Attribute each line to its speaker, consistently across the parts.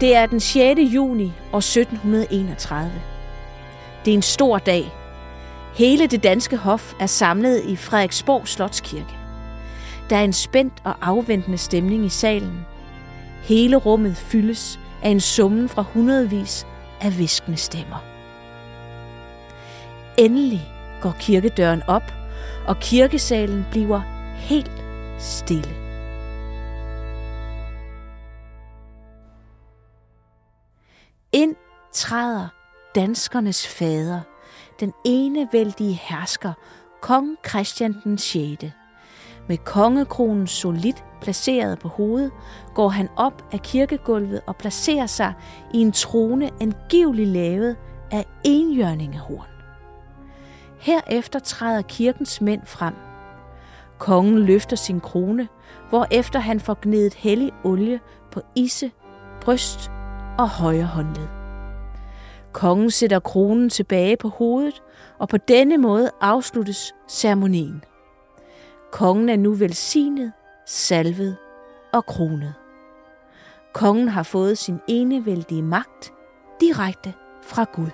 Speaker 1: Det er den 6. juni år 1731. Det er en stor dag. Hele det danske hof er samlet i Frederiksborg Slotskirke. Der er en spændt og afventende stemning i salen. Hele rummet fyldes af en summen fra hundredvis af viskende stemmer. Endelig går kirkedøren op, og kirkesalen bliver helt stille. Ind træder danskernes fader, den enevældige hersker, kong Christian den 6. Med kongekronen solidt placeret på hovedet, går han op af kirkegulvet og placerer sig i en trone angivelig lavet af enhjørningehorn. Herefter træder kirkens mænd frem. Kongen løfter sin krone, hvorefter han får gnedet hellig olie på isse, bryst og højre håndled. Kongen sætter kronen tilbage på hovedet, og på denne måde afsluttes ceremonien. Kongen er nu velsignet, salvet og kronet. Kongen har fået sin enevældige magt direkte fra Gud.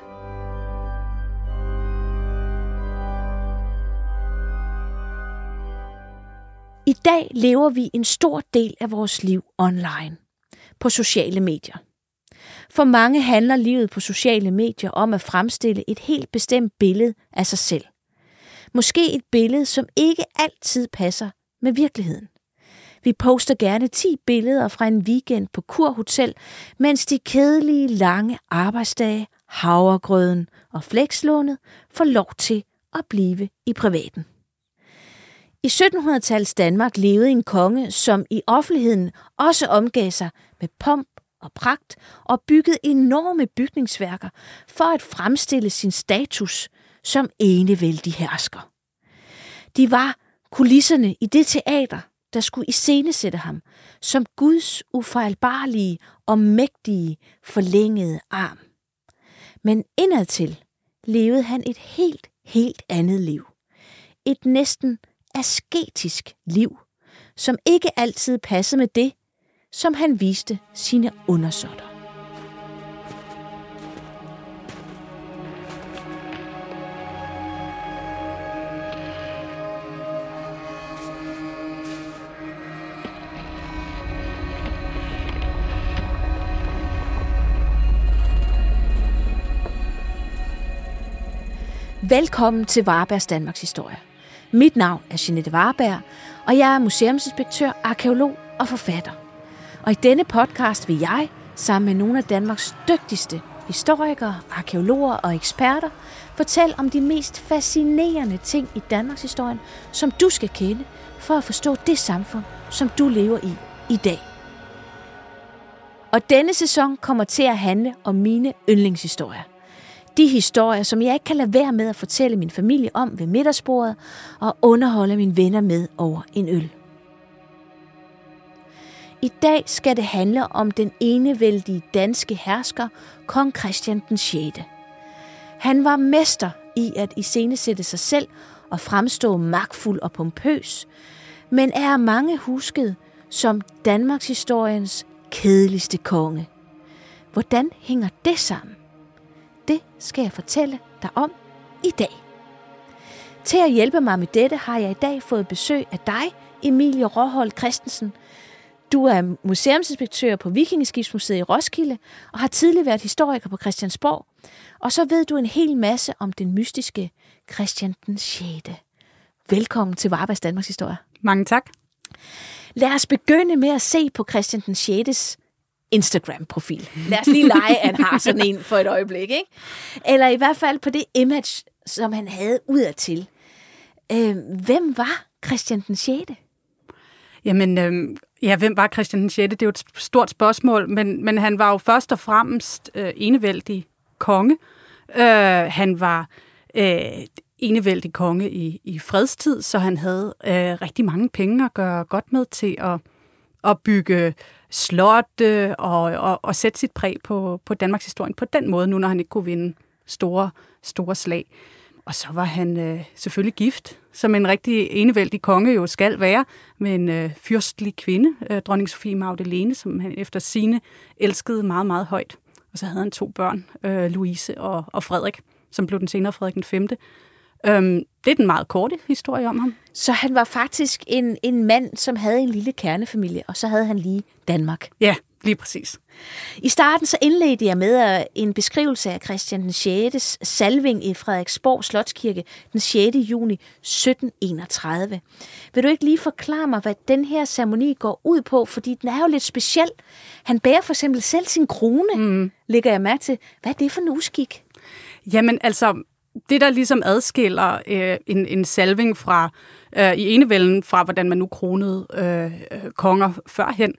Speaker 1: I dag lever vi en stor del af vores liv online, på sociale medier. For mange handler livet på sociale medier om at fremstille et helt bestemt billede af sig selv. Måske et billede, som ikke altid passer med virkeligheden. Vi poster gerne 10 billeder fra en weekend på Kurhotel, mens de kedelige lange arbejdsdage, havregrøden og flekslånet får lov til at blive i privaten. I 1700-tallets Danmark levede en konge, som i offentligheden også omgav sig med pomp og pragt og byggede enorme bygningsværker for at fremstille sin status som enevældig hersker. De var kulisserne i det teater, der skulle iscenesætte ham som Guds ufejlbarlige og mægtige forlængede arm. Men indadtil levede han et helt, helt andet liv. Et næsten asketisk liv, som ikke altid passede med det, som han viste sine undersåtter. Velkommen til Varbergs Danmarks Historie. Mit navn er Jeanette Varberg, og jeg er museumsinspektør, arkeolog og forfatter. Og i denne podcast vil jeg, sammen med nogle af Danmarks dygtigste historikere, arkeologer og eksperter, fortælle om de mest fascinerende ting i Danmarks historie, som du skal kende for at forstå det samfund, som du lever i i dag. Og denne sæson kommer til at handle om mine yndlingshistorier. De historier, som jeg ikke kan lade være med at fortælle min familie om ved middagsbordet og underholde mine venner med over en øl. I dag skal det handle om den enevældige danske hersker, kong Christian den 6. Han var mester i at iscenesætte sig selv og fremstå magtfuld og pompøs, men er mange husket som Danmarks historiens kedeligste konge. Hvordan hænger det sammen? Det skal jeg fortælle dig om i dag. Til at hjælpe mig med dette har jeg i dag fået besøg af dig, Emilie Råhold Christensen. Du er museumsinspektør på Vikingeskibsmuseet i Roskilde og har tidligere været historiker på Christiansborg. Og så ved du en hel masse om den mystiske Christian den 6. Velkommen til Varbergs Danmarks Historie.
Speaker 2: Mange tak.
Speaker 1: Lad os begynde med at se på Christian den 6. Instagram-profil. Lad os lige lege, at han har sådan en for et øjeblik. Ikke? Eller i hvert fald på det image, som han havde udadtil. Øh, hvem var Christian den 6.?
Speaker 2: Jamen, øh, ja, hvem var Christian den 6.? Det er jo et stort spørgsmål, men, men han var jo først og fremmest øh, enevældig konge. Øh, han var øh, enevældig konge i, i fredstid, så han havde øh, rigtig mange penge at gøre godt med til at, at bygge slotte og, og, og sætte sit præg på, på Danmarks historie på den måde, nu når han ikke kunne vinde store, store slag og så var han øh, selvfølgelig gift, som en rigtig enevældig konge jo skal være, med en øh, fyrstlig kvinde, øh, dronning Sofie Magdalene, som han efter sine elskede meget, meget højt. Og så havde han to børn, øh, Louise og, og Frederik, som blev den senere Frederik den 5. Øhm, det er den meget korte historie om ham.
Speaker 1: Så han var faktisk en, en mand, som havde en lille kernefamilie, og så havde han lige Danmark.
Speaker 2: Ja, lige præcis.
Speaker 1: I starten så indledte jeg med øh, en beskrivelse af Christian den 6. salving i Frederiksborg Slotskirke den 6. juni 1731. Vil du ikke lige forklare mig, hvad den her ceremoni går ud på? Fordi den er jo lidt speciel. Han bærer for eksempel selv sin krone, mm. lægger jeg mærke til. Hvad er det for en uskik?
Speaker 2: Jamen altså, det der ligesom adskiller øh, en, en salving fra øh, i enevælden fra, hvordan man nu kronede øh, øh, konger førhen,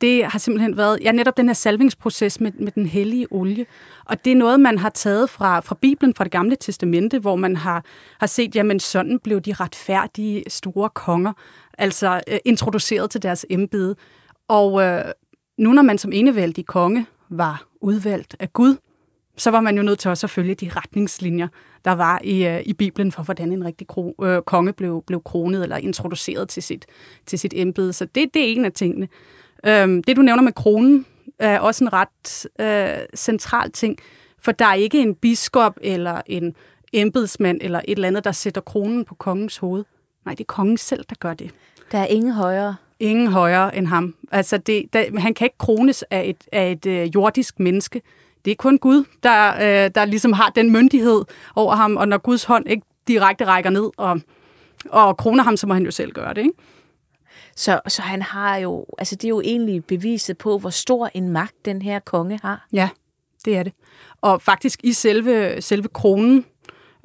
Speaker 2: det har simpelthen været ja, netop den her salvingsproces med, med den hellige olie. Og det er noget, man har taget fra, fra Bibelen, fra det gamle testamente, hvor man har, har set, jamen sådan blev de retfærdige store konger, altså øh, introduceret til deres embede. Og øh, nu når man som enevældig konge var udvalgt af Gud, så var man jo nødt til også at følge de retningslinjer, der var i, øh, i Bibelen for, hvordan en rigtig kro, øh, konge blev, blev kronet eller introduceret til sit, til sit embede. Så det, det er en af tingene. Øhm, det, du nævner med kronen, er også en ret øh, central ting, for der er ikke en biskop eller en embedsmand eller et eller andet, der sætter kronen på kongens hoved. Nej, det er kongen selv, der gør det.
Speaker 1: Der er ingen højere.
Speaker 2: Ingen højere end ham. Altså, det, der, han kan ikke krones af et, af et øh, jordisk menneske. Det er kun Gud, der, øh, der ligesom har den myndighed over ham, og når Guds hånd ikke direkte rækker ned og, og kroner ham, så må han jo selv gøre det, ikke?
Speaker 1: Så, så han har jo, altså det er jo egentlig beviset på, hvor stor en magt den her konge har.
Speaker 2: Ja, det er det. Og faktisk i selve, selve kronen,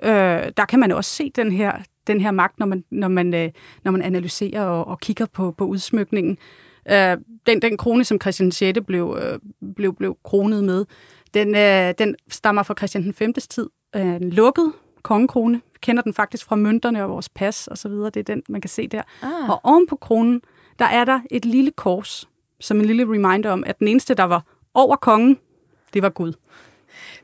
Speaker 2: øh, der kan man også se den her, den her magt, når man, når man, øh, når man analyserer og, og kigger på, på udsmykningen. Øh, den, den krone, som Christian 6. blev, øh, blev, blev kronet med, den, øh, den stammer fra Christian den 5. tid. Øh, en lukket kongekrone. Kender den faktisk fra mønterne og vores pas og så videre. Det er den, man kan se der. Ah. Og oven på kronen, der er der et lille kors, som en lille reminder om, at den eneste, der var over kongen, det var Gud.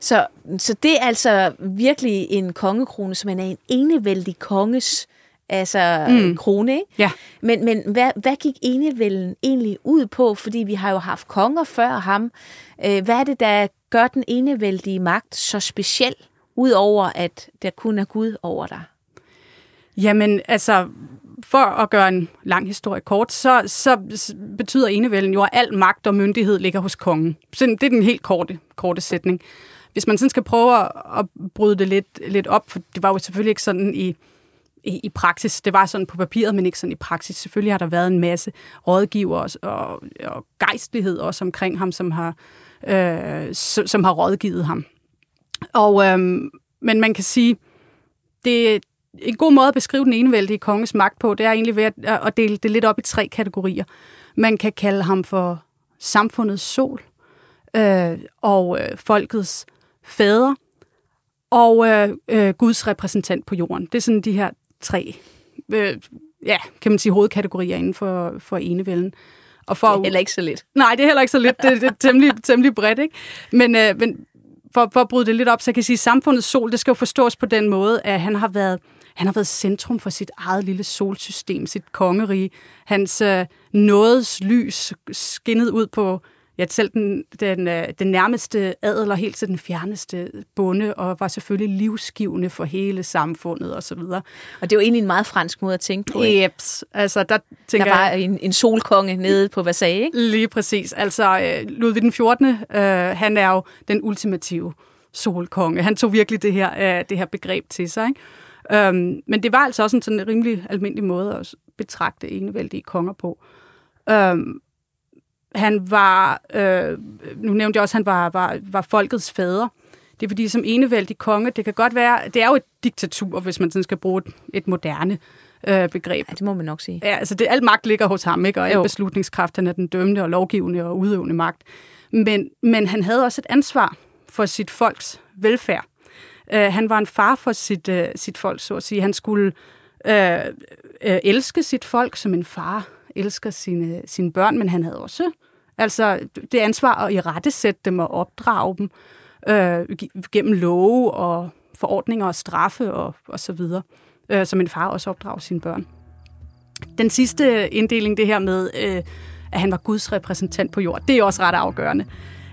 Speaker 1: Så, så det er altså virkelig en kongekrone, som er en enevældig konges altså mm. krone, ikke?
Speaker 2: Ja.
Speaker 1: Men, men hvad, hvad gik enevælden egentlig ud på? Fordi vi har jo haft konger før ham. Øh, hvad er det, der gør den enevældige magt så speciel, udover at der kun er Gud over dig?
Speaker 2: Jamen, altså, for at gøre en lang historie kort, så, så betyder enevælden jo, at al magt og myndighed ligger hos kongen. Så det er den helt korte, korte sætning. Hvis man sådan skal prøve at, at bryde det lidt, lidt op, for det var jo selvfølgelig ikke sådan i, i, i praksis. Det var sådan på papiret, men ikke sådan i praksis. Selvfølgelig har der været en masse rådgiver og, og, og gejstlighed også omkring ham, som har, øh, som, som har rådgivet ham. Og, øh, men man kan sige, det, en god måde at beskrive den enevældige konges magt på, det er egentlig ved at, at dele det lidt op i tre kategorier. Man kan kalde ham for samfundets sol, øh, og øh, folkets fader, og øh, øh, Guds repræsentant på jorden. Det er sådan de her tre, øh, ja, kan man sige, hovedkategorier inden for, for enevælden.
Speaker 1: Og for, det er heller ikke så lidt.
Speaker 2: Nej, det er heller ikke så lidt. Det, det er temmelig, temmelig bredt, ikke? Men, øh, men for, for at bryde det lidt op, så kan sige, at samfundets sol, det skal jo forstås på den måde, at han har været han har været centrum for sit eget lille solsystem, sit kongerige. Hans øh, nådes lys skinnede ud på ja, selv den, den, øh, den nærmeste adel og helt til den fjerneste bonde, og var selvfølgelig livsgivende for hele samfundet osv. Og,
Speaker 1: og det var egentlig en meget fransk måde at tænke på.
Speaker 2: Ikke? Jeps. Altså, der, tænker
Speaker 1: der var en, en solkonge nede på Versailles, ikke?
Speaker 2: Lige præcis. Altså, øh, Ludvig den 14., øh, han er jo den ultimative solkonge. Han tog virkelig det her, øh, det her begreb til sig, ikke? Øhm, men det var altså også en sådan rimelig almindelig måde at betragte enevældige konger på. Øhm, han var, øh, nu nævnte jeg også, at han var, var, var folkets fader. Det er fordi, som enevældig konge, det kan godt være, det er jo et diktatur, hvis man sådan skal bruge et, et moderne øh, begreb.
Speaker 1: Ja, det må man nok sige.
Speaker 2: Ja, altså det, al magt ligger hos ham, ikke? og al beslutningskraft, han er den dømmende og lovgivende og udøvende magt. Men, men han havde også et ansvar for sit folks velfærd. Øh, han var en far for sit, øh, sit folk, så at sige. Han skulle øh, øh, elske sit folk, som en far elsker sine, sine børn, men han havde også altså det ansvar at i rette sætte dem og opdrage dem øh, gennem love og forordninger og straffe og, og så videre, øh, som en far også opdrager sine børn. Den sidste inddeling, det her med, øh, at han var Guds repræsentant på jord, det er også ret afgørende.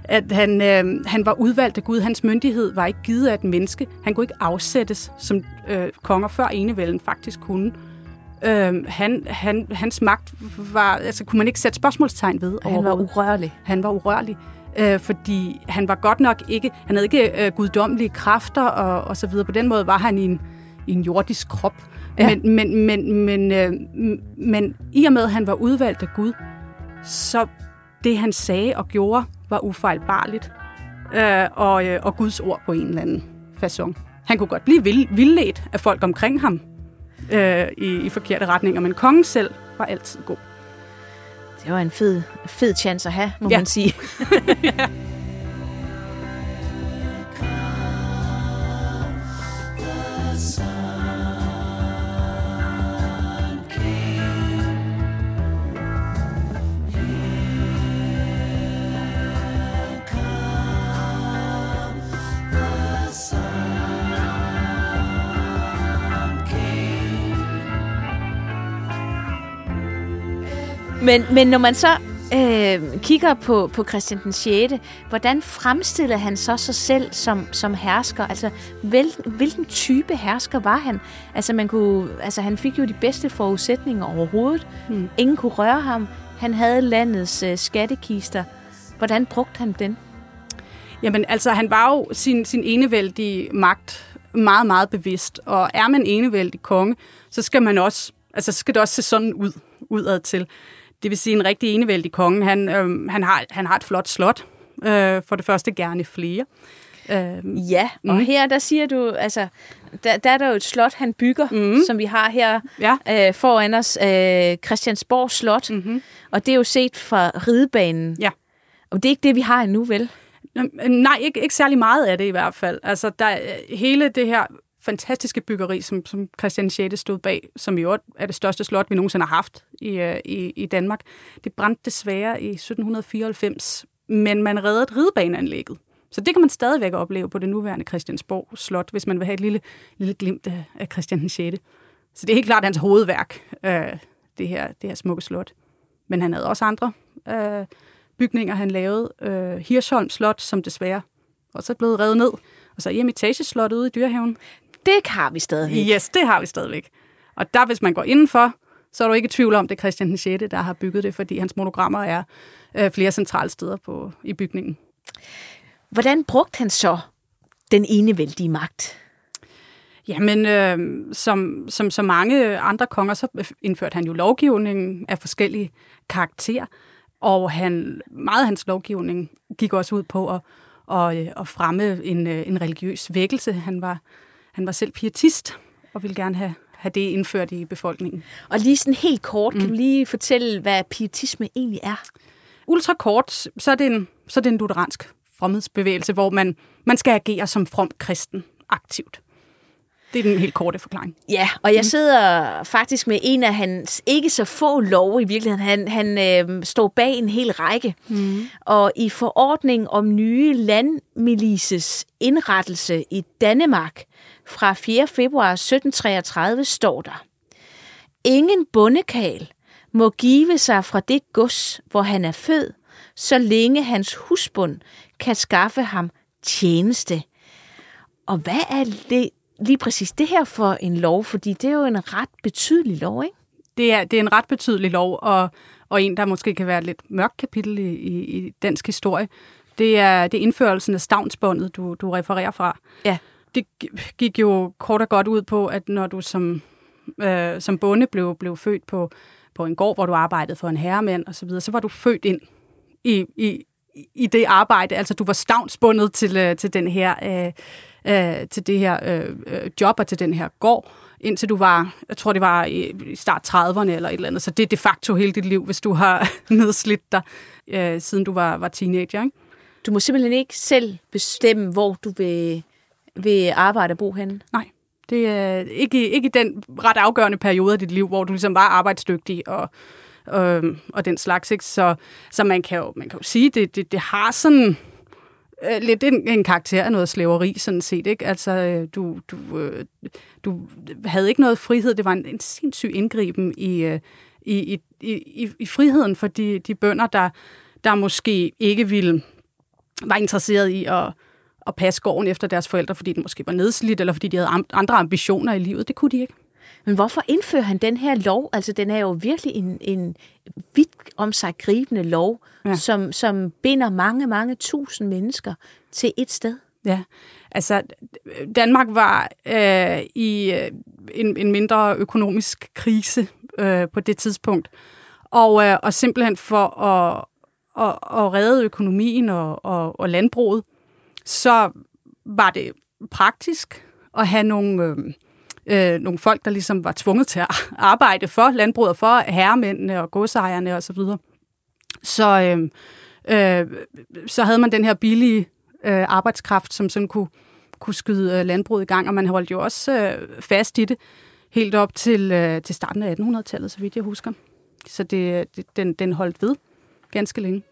Speaker 2: At han, øh, han var udvalgt af Gud. Hans myndighed var ikke givet af et menneske. Han kunne ikke afsættes, som øh, konger før enevælden faktisk kunne. Øh, han, han, hans magt var, altså kunne man ikke sætte spørgsmålstegn ved.
Speaker 1: Han var urørlig.
Speaker 2: Han var urørlig øh, fordi han var godt nok ikke, han havde ikke øh, guddommelige kræfter og, og så videre. På den måde var han i en, i en jordisk krop. Ja. Men, men, men, men, øh, men i og med, at han var udvalgt af Gud, så det han sagde og gjorde, var ufejlbarligt. Øh, og, øh, og Guds ord på en eller anden façon. Han kunne godt blive vild, vildledt af folk omkring ham øh, i, i forkerte retninger, men kongen selv var altid god.
Speaker 1: Det var en fed, fed chance at have, må ja. man sige. ja. Men, men når man så øh, kigger på, på Christian den 6., hvordan fremstiller han så sig selv som, som hersker? Altså, hvil, hvilken type hersker var han? Altså, man kunne, altså, han fik jo de bedste forudsætninger overhovedet. Hmm. Ingen kunne røre ham. Han havde landets øh, skattekister. Hvordan brugte han den?
Speaker 2: Jamen, altså, han var jo sin, sin enevældige magt meget, meget bevidst. Og er man enevældig konge, så skal man også, altså, skal det også se sådan ud, udad til. Det vil sige, en rigtig enevældig konge, han, øh, han, har, han har et flot slot. Øh, for det første gerne flere.
Speaker 1: Øh, ja, og mm. her der siger du, altså, der, der er der jo et slot, han bygger, mm. som vi har her ja. øh, foran os, øh, Christiansborg Slot, mm-hmm. og det er jo set fra ridebanen. Ja. Og det er ikke det, vi har endnu, vel?
Speaker 2: Nej, ikke, ikke særlig meget af det i hvert fald. Altså, der, hele det her fantastiske byggeri, som, som Christian 6. stod bag, som i øvrigt er det største slot, vi nogensinde har haft i, øh, i, i Danmark. Det brændte desværre i 1794, men man reddede ridebaneanlægget. Så det kan man stadigvæk opleve på det nuværende Christiansborg Slot, hvis man vil have et lille, lille glimt af Christian 6. Så det er helt klart hans hovedværk, øh, det, her, det her smukke slot. Men han havde også andre øh, bygninger, han lavede. Øh, Hirsholm Slot, som desværre også er blevet revet ned. Og så Imitageslottet ude i Dyrehaven
Speaker 1: det har vi stadigvæk.
Speaker 2: Yes, det har vi stadigvæk. Og der, hvis man går indenfor, så er du ikke i tvivl om, det er Christian den 6., der har bygget det, fordi hans monogrammer er øh, flere centrale steder på, i bygningen.
Speaker 1: Hvordan brugte han så den enevældige magt?
Speaker 2: Jamen, øh, som, som så mange andre konger, så indførte han jo lovgivning af forskellige karakterer, og han, meget af hans lovgivning gik også ud på at, at, øh, at fremme en, øh, en religiøs vækkelse. Han var han var selv pietist og ville gerne have, have det indført i befolkningen.
Speaker 1: Og lige sådan helt kort, mm. kan du lige fortælle, hvad pietisme egentlig er?
Speaker 2: Ultra kort, så er det en, så er det en lutheransk fromhedsbevægelse, hvor man, man skal agere som from kristen aktivt. Det er den helt korte forklaring.
Speaker 1: Ja, og jeg mm. sidder faktisk med en af hans ikke så få love i virkeligheden. Han, han øh, står bag en hel række. Mm. Og i forordning om nye landmilises indrettelse i Danmark fra 4. februar 1733 står der, Ingen bondekal må give sig fra det gods, hvor han er født, så længe hans husbund kan skaffe ham tjeneste. Og hvad er det, lige præcis det her for en lov? Fordi det er jo en ret betydelig lov, ikke?
Speaker 2: Det er, det er en ret betydelig lov, og, og en, der måske kan være et lidt mørkt kapitel i, i, i dansk historie. Det er, det er indførelsen af stavnsbåndet, du, du refererer fra. Ja. Det gik jo kort og godt ud på, at når du som, øh, som bonde blev, blev født på, på en gård, hvor du arbejdede for en herremand osv., så, videre, så var du født ind i, i, i det arbejde. Altså, du var stavnsbundet til, øh, til den her... Øh, øh, til det her øh, øh job og til den her gård, indtil du var, jeg tror det var i, i start 30'erne eller et eller andet. Så det er de facto hele dit liv, hvis du har nedslidt dig, øh, siden du var, var teenager. Ikke?
Speaker 1: Du må simpelthen ikke selv bestemme, hvor du vil, vil arbejde og bo henne?
Speaker 2: Nej. Det er ikke, ikke i den ret afgørende periode af dit liv, hvor du ligesom var arbejdsdygtig og, øh, og den slags. Ikke? Så, så man, kan jo, man kan jo sige, det, det, det har sådan øh, lidt en, en karakter af noget slaveri, sådan set. Ikke? Altså, øh, du, du, øh, du havde ikke noget frihed. Det var en, en sindssyg indgriben i, øh, i, i, i, i friheden for de, de bønder, der, der måske ikke ville var interesseret i at, at passe gården efter deres forældre, fordi den måske var nedslidt, eller fordi de havde andre ambitioner i livet. Det kunne de ikke.
Speaker 1: Men hvorfor indfører han den her lov? Altså, den er jo virkelig en, en vidt om sig gribende lov, ja. som, som binder mange, mange tusind mennesker til et sted.
Speaker 2: Ja, altså Danmark var øh, i øh, en, en mindre økonomisk krise øh, på det tidspunkt, og, øh, og simpelthen for at, at, at redde økonomien og, og, og landbruget, så var det praktisk at have nogle... Øh, øh, nogle folk, der ligesom var tvunget til at arbejde for landbruget, for herremændene og godsejerne osv. Så, videre. så, øh, øh, så havde man den her billige øh, arbejdskraft, som sådan kunne, kunne skyde øh, landbruget i gang, og man holdt jo også øh, fast i det helt op til, øh, til starten af 1800-tallet, så vidt jeg husker. Så det, øh, det, den, den holdt ved ganske længe.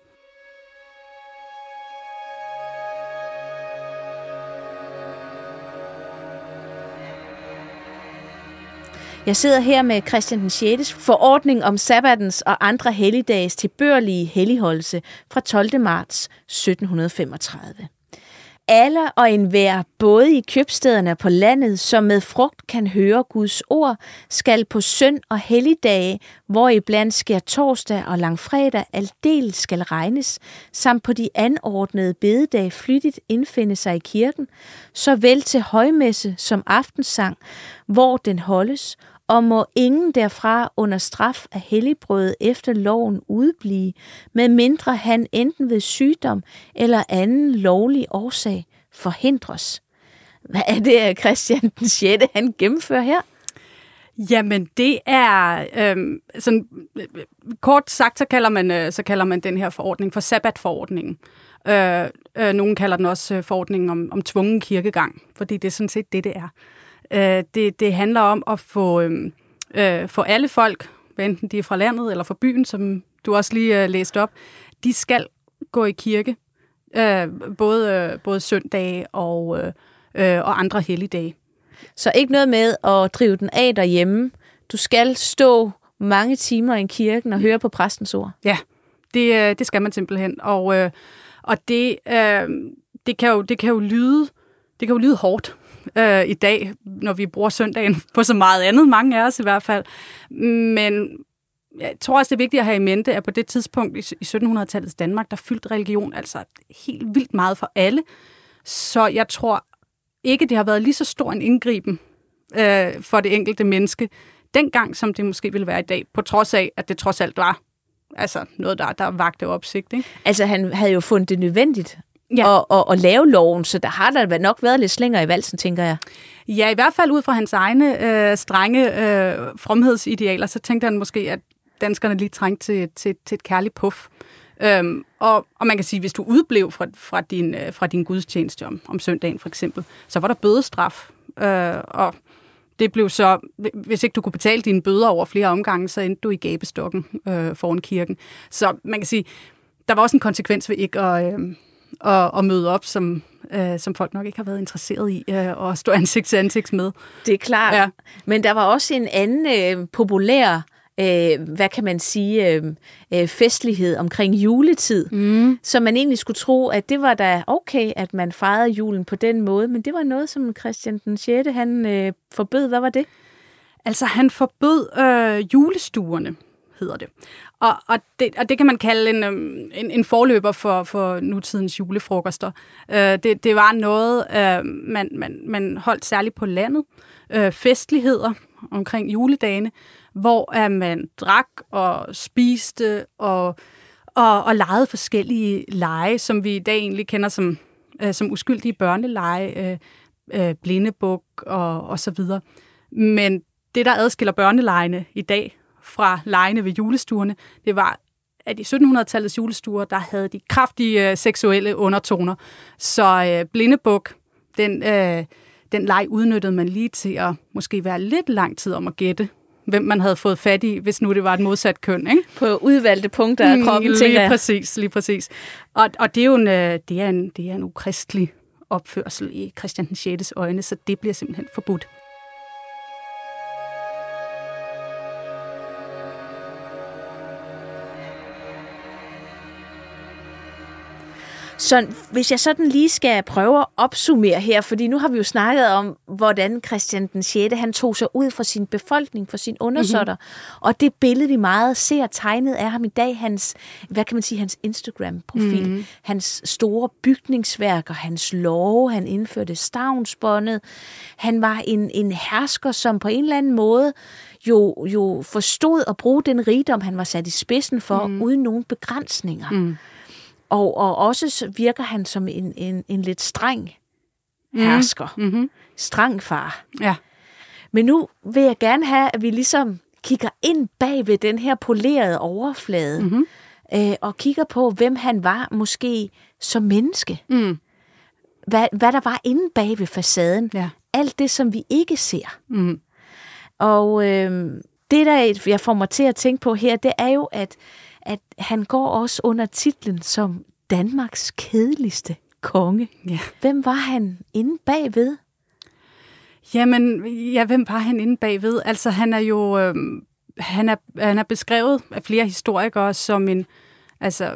Speaker 1: Jeg sidder her med Christian den 6. forordning om sabbatens og andre helligdages tilbørlige helligholdelse fra 12. marts 1735. Alle og enhver, både i købstederne på landet, som med frugt kan høre Guds ord, skal på søn og helligdage, hvor i sker torsdag og langfredag, aldel skal regnes, samt på de anordnede bededage flyttigt indfinde sig i kirken, såvel til højmesse som aftensang, hvor den holdes, og må ingen derfra under straf af helligbrødet efter loven udblive, med mindre han enten ved sygdom eller anden lovlig årsag forhindres. Hvad er det, Christian den 6. han gennemfører her?
Speaker 2: Jamen, det er øhm, sådan, øh, kort sagt, så kalder, man, øh, så kalder man den her forordning for sabbatforordningen. Øh, øh, nogen kalder den også øh, forordningen om, om tvungen kirkegang, fordi det er sådan set det, det er. Øh, det, det handler om at få, øh, øh, få alle folk, enten de er fra landet eller fra byen, som du også lige øh, læste op, de skal gå i kirke, øh, både, øh, både søndage og, øh, øh, og andre helligdage.
Speaker 1: Så ikke noget med at drive den af derhjemme. Du skal stå mange timer i kirken og høre på præstens ord.
Speaker 2: Ja, det, øh, det skal man simpelthen. Og, øh, og det, øh, det, kan jo, det kan jo lyde det kan jo lyde hårdt, øh, i dag, når vi bruger søndagen på så meget andet, mange af os i hvert fald. Men jeg tror også, det er vigtigt at have i mente, at på det tidspunkt i 1700-tallets Danmark, der fyldte religion altså helt vildt meget for alle. Så jeg tror ikke, det har været lige så stor en indgriben øh, for det enkelte menneske dengang, som det måske ville være i dag, på trods af, at det trods alt var altså noget, der, der vagte opsigt. Ikke?
Speaker 1: Altså han havde jo fundet det nødvendigt ja. og, og, og lave loven, så der har der nok været lidt slinger i valsen, tænker jeg.
Speaker 2: Ja, i hvert fald ud fra hans egne øh, strenge øh, fromhedsidealer, så tænkte han måske, at danskerne lige trængte til, til, til et kærligt puff. Øhm, og, og man kan sige, hvis du udblev fra, fra, din, øh, fra din gudstjeneste om, om søndagen for eksempel, så var der bødestraf. Øh, og det blev så, hvis ikke du kunne betale dine bøder over flere omgange, så endte du i gabestokken øh, foran kirken. Så man kan sige, der var også en konsekvens ved ikke at, øh, at, at møde op, som, øh, som folk nok ikke har været interesseret i øh, at stå ansigt til ansigt med.
Speaker 1: Det er klart. Ja. Men der var også en anden øh, populær øh, hvad kan man sige, øh, øh, festlighed omkring juletid, mm. så man egentlig skulle tro, at det var da okay, at man fejrede julen på den måde, men det var noget, som Christian den 6. han øh, forbød. Hvad var det?
Speaker 2: Altså, han forbød øh, julestuerne hedder det. Og, og, det, og det kan man kalde en, øhm, en, en forløber for, for nutidens julefrokoster. Øh, det, det var noget, øh, man, man, man holdt særligt på landet. Øh, festligheder omkring juledagene, hvor uh, man drak og spiste og, og, og legede forskellige lege, som vi i dag egentlig kender som, øh, som uskyldige børnelege, øh, øh, blindebuk og, og så videre. Men det, der adskiller børnelejene i dag fra lejene ved julestuerne, det var, at i 1700-tallets julestuer, der havde de kraftige øh, seksuelle undertoner. Så øh, blindebuk, den, øh, den leg udnyttede man lige til at måske være lidt lang tid om at gætte, hvem man havde fået fat i, hvis nu det var et modsat køn. Ikke?
Speaker 1: På udvalgte punkter af kroppen,
Speaker 2: lige
Speaker 1: tænker jeg.
Speaker 2: præcis, lige præcis. Og, og det er jo en, øh, det er en, det er en ukristelig opførsel i Christian den 6. øjne, så det bliver simpelthen forbudt.
Speaker 1: Så hvis jeg sådan lige skal prøve at opsummere her, fordi nu har vi jo snakket om, hvordan Christian den 6. han tog sig ud fra sin befolkning, fra sin undersøtter, mm-hmm. og det billede, vi meget ser tegnet af ham i dag, hans, hvad kan man sige, hans Instagram-profil, mm-hmm. hans store bygningsværker, hans love, han indførte stavnsbåndet, han var en, en hersker, som på en eller anden måde jo, jo forstod at bruge den rigdom, han var sat i spidsen for, mm. uden nogen begrænsninger. Mm. Og, og også virker han som en, en, en lidt streng hersker. Mm-hmm. Streng far.
Speaker 2: Ja.
Speaker 1: Men nu vil jeg gerne have, at vi ligesom kigger ind bag ved den her polerede overflade, mm-hmm. øh, og kigger på, hvem han var måske som menneske.
Speaker 2: Mm.
Speaker 1: Hvad, hvad der var inde bag ved facaden.
Speaker 2: Ja.
Speaker 1: Alt det, som vi ikke ser.
Speaker 2: Mm.
Speaker 1: Og øh, det, der jeg får mig til at tænke på her, det er jo, at at han går også under titlen som Danmarks kedeligste konge.
Speaker 2: Ja.
Speaker 1: Hvem var han inde bagved?
Speaker 2: Jamen, ja, hvem var han inde bagved? Altså, han er jo øh, han er, han er beskrevet af flere historikere som en, altså,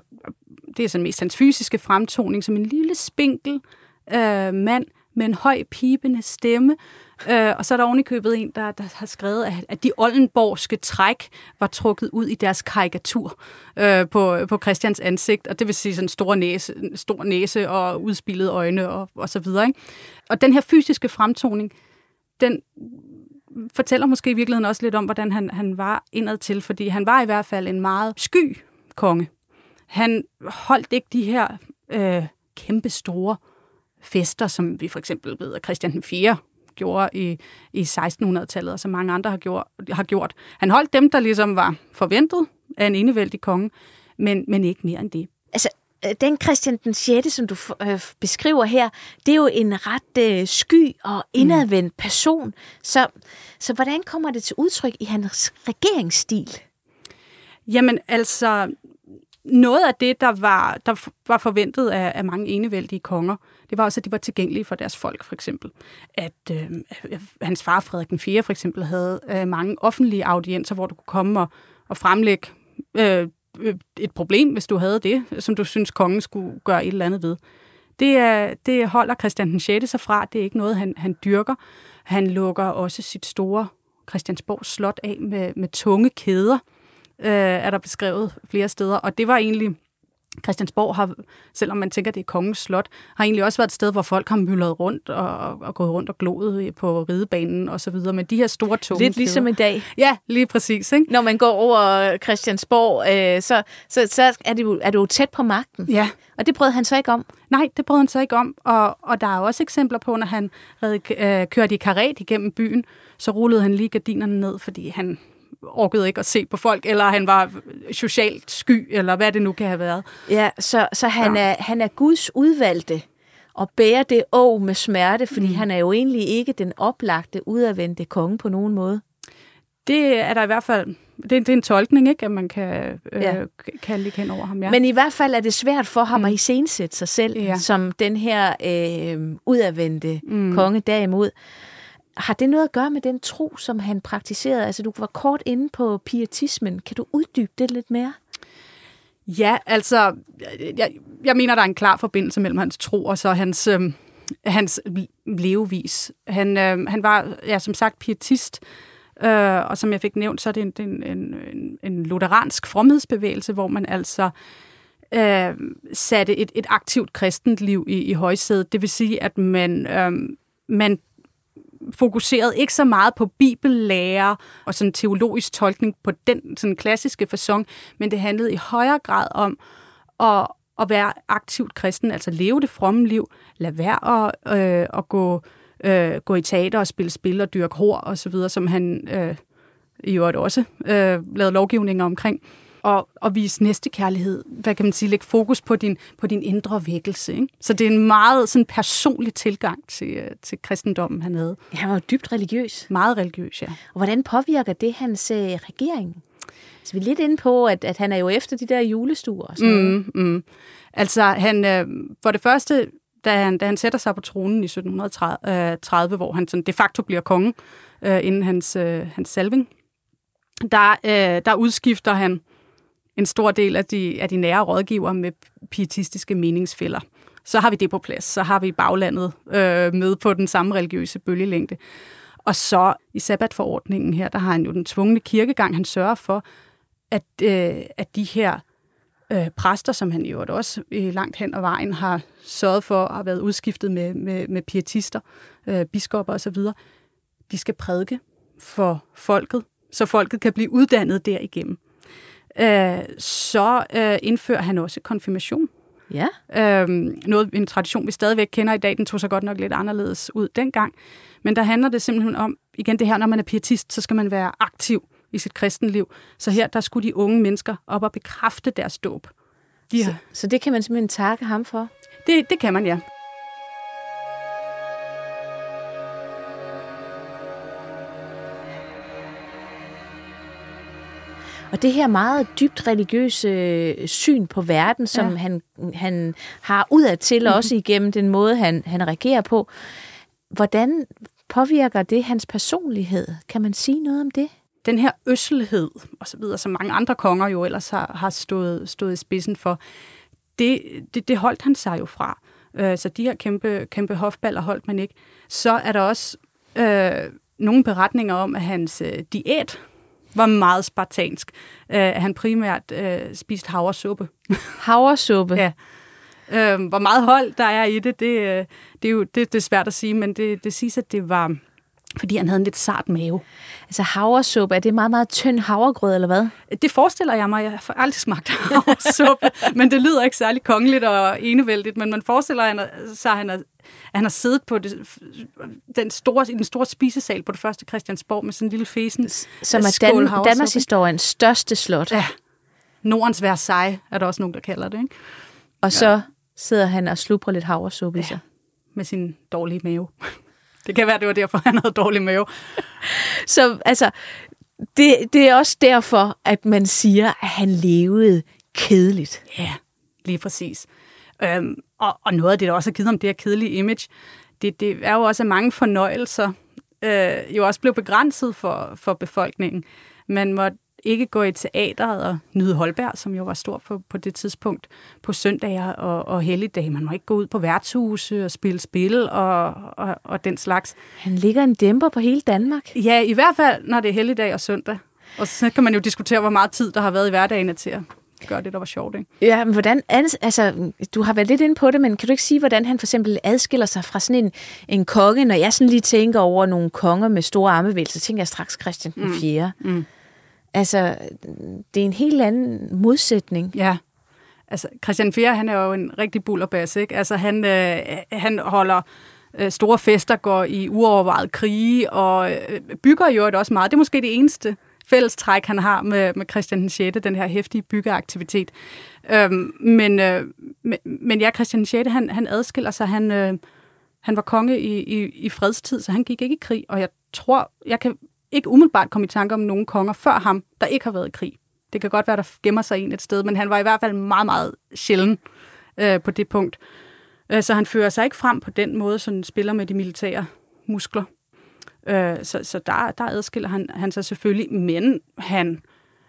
Speaker 2: det er sådan mest hans fysiske fremtoning, som en lille spinkel øh, mand med en høj pibende stemme, Øh, og så er der ovenikøbet en, der, der har skrevet, at, at de oldenborgske træk var trukket ud i deres karikatur øh, på, på Christians ansigt, og det vil sige sådan stor næse, stor næse og udspillede øjne og, og så videre. Ikke? Og den her fysiske fremtoning, den fortæller måske i virkeligheden også lidt om, hvordan han, han var indad til, fordi han var i hvert fald en meget sky konge. Han holdt ikke de her øh, kæmpe store fester, som vi for eksempel ved, at Christian 4 gjorde i, i 1600-tallet, og som mange andre har gjort, har gjort. Han holdt dem, der ligesom var forventet af en enevældig konge, men, men ikke mere end det.
Speaker 1: Altså, øh, den Christian den 6., som du øh, beskriver her, det er jo en ret øh, sky og indadvendt person. Så, så hvordan kommer det til udtryk i hans regeringsstil?
Speaker 2: Jamen altså, noget af det, der var, der var forventet af, af mange enevældige konger, det var også, at de var tilgængelige for deres folk, for eksempel. At øh, hans far, Frederik den 4. for eksempel, havde øh, mange offentlige audienser, hvor du kunne komme og, og fremlægge øh, øh, et problem, hvis du havde det, som du synes, kongen skulle gøre et eller andet ved. Det, er, det holder Christian den 6. sig fra. Det er ikke noget, han, han dyrker. Han lukker også sit store Christiansborg slot af med, med tunge kæder, øh, er der beskrevet flere steder. Og det var egentlig Christiansborg har, selvom man tænker, det er kongens slot, har egentlig også været et sted, hvor folk har myldret rundt og, og gået rundt og gloet på ridebanen og så videre. Men de her store tunge
Speaker 1: Lidt ligesom i dag.
Speaker 2: Ja, lige præcis. Ikke?
Speaker 1: Når man går over Christiansborg, øh, så, så, så er, det jo, er du jo tæt på magten.
Speaker 2: Ja.
Speaker 1: Og det brød han så ikke om?
Speaker 2: Nej, det brød han så ikke om. Og, og der er også eksempler på, når han red, øh, kørte i karet igennem byen, så rullede han lige gardinerne ned, fordi han orkede ikke at se på folk, eller han var socialt sky, eller hvad det nu kan have været.
Speaker 1: Ja, så, så han, ja. er, han er Guds udvalgte og bærer det å med smerte, fordi mm. han er jo egentlig ikke den oplagte, udadvendte konge på nogen måde.
Speaker 2: Det er der i hvert fald, det, det er en tolkning, ikke, at man kan, øh, ja. kan ligge hen over ham. Ja.
Speaker 1: Men i hvert fald er det svært for ham mm. at iscenesætte sig selv, ja. som den her øh, udadvendte mm. konge derimod. Har det noget at gøre med den tro, som han praktiserede? Altså, du var kort inde på pietismen. Kan du uddybe det lidt mere?
Speaker 2: Ja, altså, jeg, jeg mener, der er en klar forbindelse mellem hans tro og så hans, øh, hans levevis. Han, øh, han var, ja, som sagt, pietist, øh, og som jeg fik nævnt, så er det en, en, en, en lutheransk fromhedsbevægelse, hvor man altså øh, satte et, et aktivt kristent liv i, i højsædet. Det vil sige, at man, øh, man fokuseret ikke så meget på bibellærer og sådan teologisk tolkning på den sådan klassiske façon, men det handlede i højere grad om at, at være aktivt kristen, altså leve det fromme liv, lade være at, øh, at gå, øh, gå i teater og spille spil og dyrke hår og så videre, som han øh, i øvrigt også øh, lavede lovgivninger omkring og, og vise næstekærlighed. Hvad kan man sige? Lægge fokus på din, på din indre vækkelse. Ikke? Så det er en meget sådan, personlig tilgang til, øh, til kristendommen, han havde.
Speaker 1: Ja, han var dybt religiøs.
Speaker 2: Meget religiøs, ja.
Speaker 1: Og hvordan påvirker det hans øh, regering? Så vi er lidt inde på, at, at han er jo efter de der julestuer og sådan noget.
Speaker 2: Mm, mm. Altså, han, øh, for det første, da han, da han sætter sig på tronen i 1730, øh, hvor han sådan de facto bliver konge, øh, inden hans, øh, hans salving, der, øh, der udskifter han en stor del af de, af de nære rådgiver med pietistiske meningsfælder. Så har vi det på plads. Så har vi baglandet øh, med på den samme religiøse bølgelængde. Og så i sabbatforordningen her, der har han jo den tvungne kirkegang. Han sørger for, at, øh, at de her øh, præster, som han jo også øh, langt hen ad vejen har sørget for at have været udskiftet med, med, med pietister, øh, biskopper osv., de skal prædike for folket, så folket kan blive uddannet derigennem. Øh, så øh, indfører han også konfirmation.
Speaker 1: Ja.
Speaker 2: Øhm, noget, en tradition, vi stadigvæk kender i dag, den tog sig godt nok lidt anderledes ud dengang. Men der handler det simpelthen om, igen det her, når man er pietist, så skal man være aktiv i sit kristenliv. Så her, der skulle de unge mennesker op og bekræfte deres dåb.
Speaker 1: De så, så det kan man simpelthen takke ham for?
Speaker 2: Det, det kan man, ja.
Speaker 1: Og det her meget dybt religiøse øh, syn på verden, som ja. han, han har udad til, mm-hmm. også igennem den måde, han, han reagerer på, hvordan påvirker det hans personlighed? Kan man sige noget om det?
Speaker 2: Den her øsselhed, og så videre, som mange andre konger jo ellers har, har stået, stået i spidsen for, det, det, det holdt han sig jo fra. Øh, så de her kæmpe, kæmpe hofballer holdt man ikke. Så er der også øh, nogle beretninger om, at hans øh, diæt var meget spartansk. Uh, han primært uh, spiste havresuppe.
Speaker 1: Havresuppe?
Speaker 2: ja. Uh, hvor meget hold der er i det, det, uh, det er jo det, det er svært at sige, men det, det siges, at det var fordi han havde en lidt sart mave.
Speaker 1: Altså havresuppe, er det meget, meget tynd havregrød, eller hvad?
Speaker 2: Det forestiller jeg mig. Jeg har aldrig smagt havresuppe, men det lyder ikke særlig kongeligt og enevældigt, men man forestiller sig, at han er at han har siddet på det, den store, i den store spisesal på det første Christiansborg med sådan en lille fesen.
Speaker 1: Som er Dan- Danmarks historiens største slot.
Speaker 2: Ja. Nordens Versailles er der også nogen, der kalder det. Ikke?
Speaker 1: Og ja. så sidder han og slubrer lidt havresuppe ja. i sig.
Speaker 2: Med sin dårlige mave. Det kan være, det var derfor, han havde dårlig mave.
Speaker 1: så altså, det, det er også derfor, at man siger, at han levede kedeligt.
Speaker 2: Ja, lige præcis. Øhm, og, og noget af det, der også har givet ham det her kedelige image, det, det er jo også, at mange fornøjelser øh, jo også blev begrænset for, for befolkningen. Man måtte ikke gå i teateret og nyde Holberg, som jo var stor på, på det tidspunkt, på søndager og, og helligdage. Man må ikke gå ud på værtshuse og spille spil og, og, og den slags.
Speaker 1: Han ligger en dæmper på hele Danmark.
Speaker 2: Ja, i hvert fald, når det er helligdag og søndag. Og så kan man jo diskutere, hvor meget tid der har været i hverdagen til at gøre det, der var sjovt. Ikke?
Speaker 1: Ja, men hvordan, altså, du har været lidt inde på det, men kan du ikke sige, hvordan han for eksempel adskiller sig fra sådan en, en konge? Når jeg sådan lige tænker over nogle konger med store armevægelser, så tænker jeg straks Christian den 4. Mm. Mm. Altså, det er en helt anden modsætning.
Speaker 2: Ja. Altså, Christian 4, han er jo en rigtig bullerbass, ikke? Altså, han, øh, han holder øh, store fester, går i uovervejet krige, og øh, bygger jo også meget. Det er måske det eneste fælles træk, han har med, med Christian den 6., den her hæftige byggeaktivitet. Øhm, men, øh, men, men ja, Christian 6., han, han adskiller sig. Han, øh, han var konge i, i, i fredstid, så han gik ikke i krig, og jeg tror, jeg kan ikke umiddelbart komme i tanke om nogen konger før ham, der ikke har været i krig. Det kan godt være, der gemmer sig en et sted, men han var i hvert fald meget, meget sjælden øh, på det punkt. Øh, så han fører sig ikke frem på den måde, som spiller med de militære muskler. Øh, så så der, der adskiller han, han sig selvfølgelig, men han,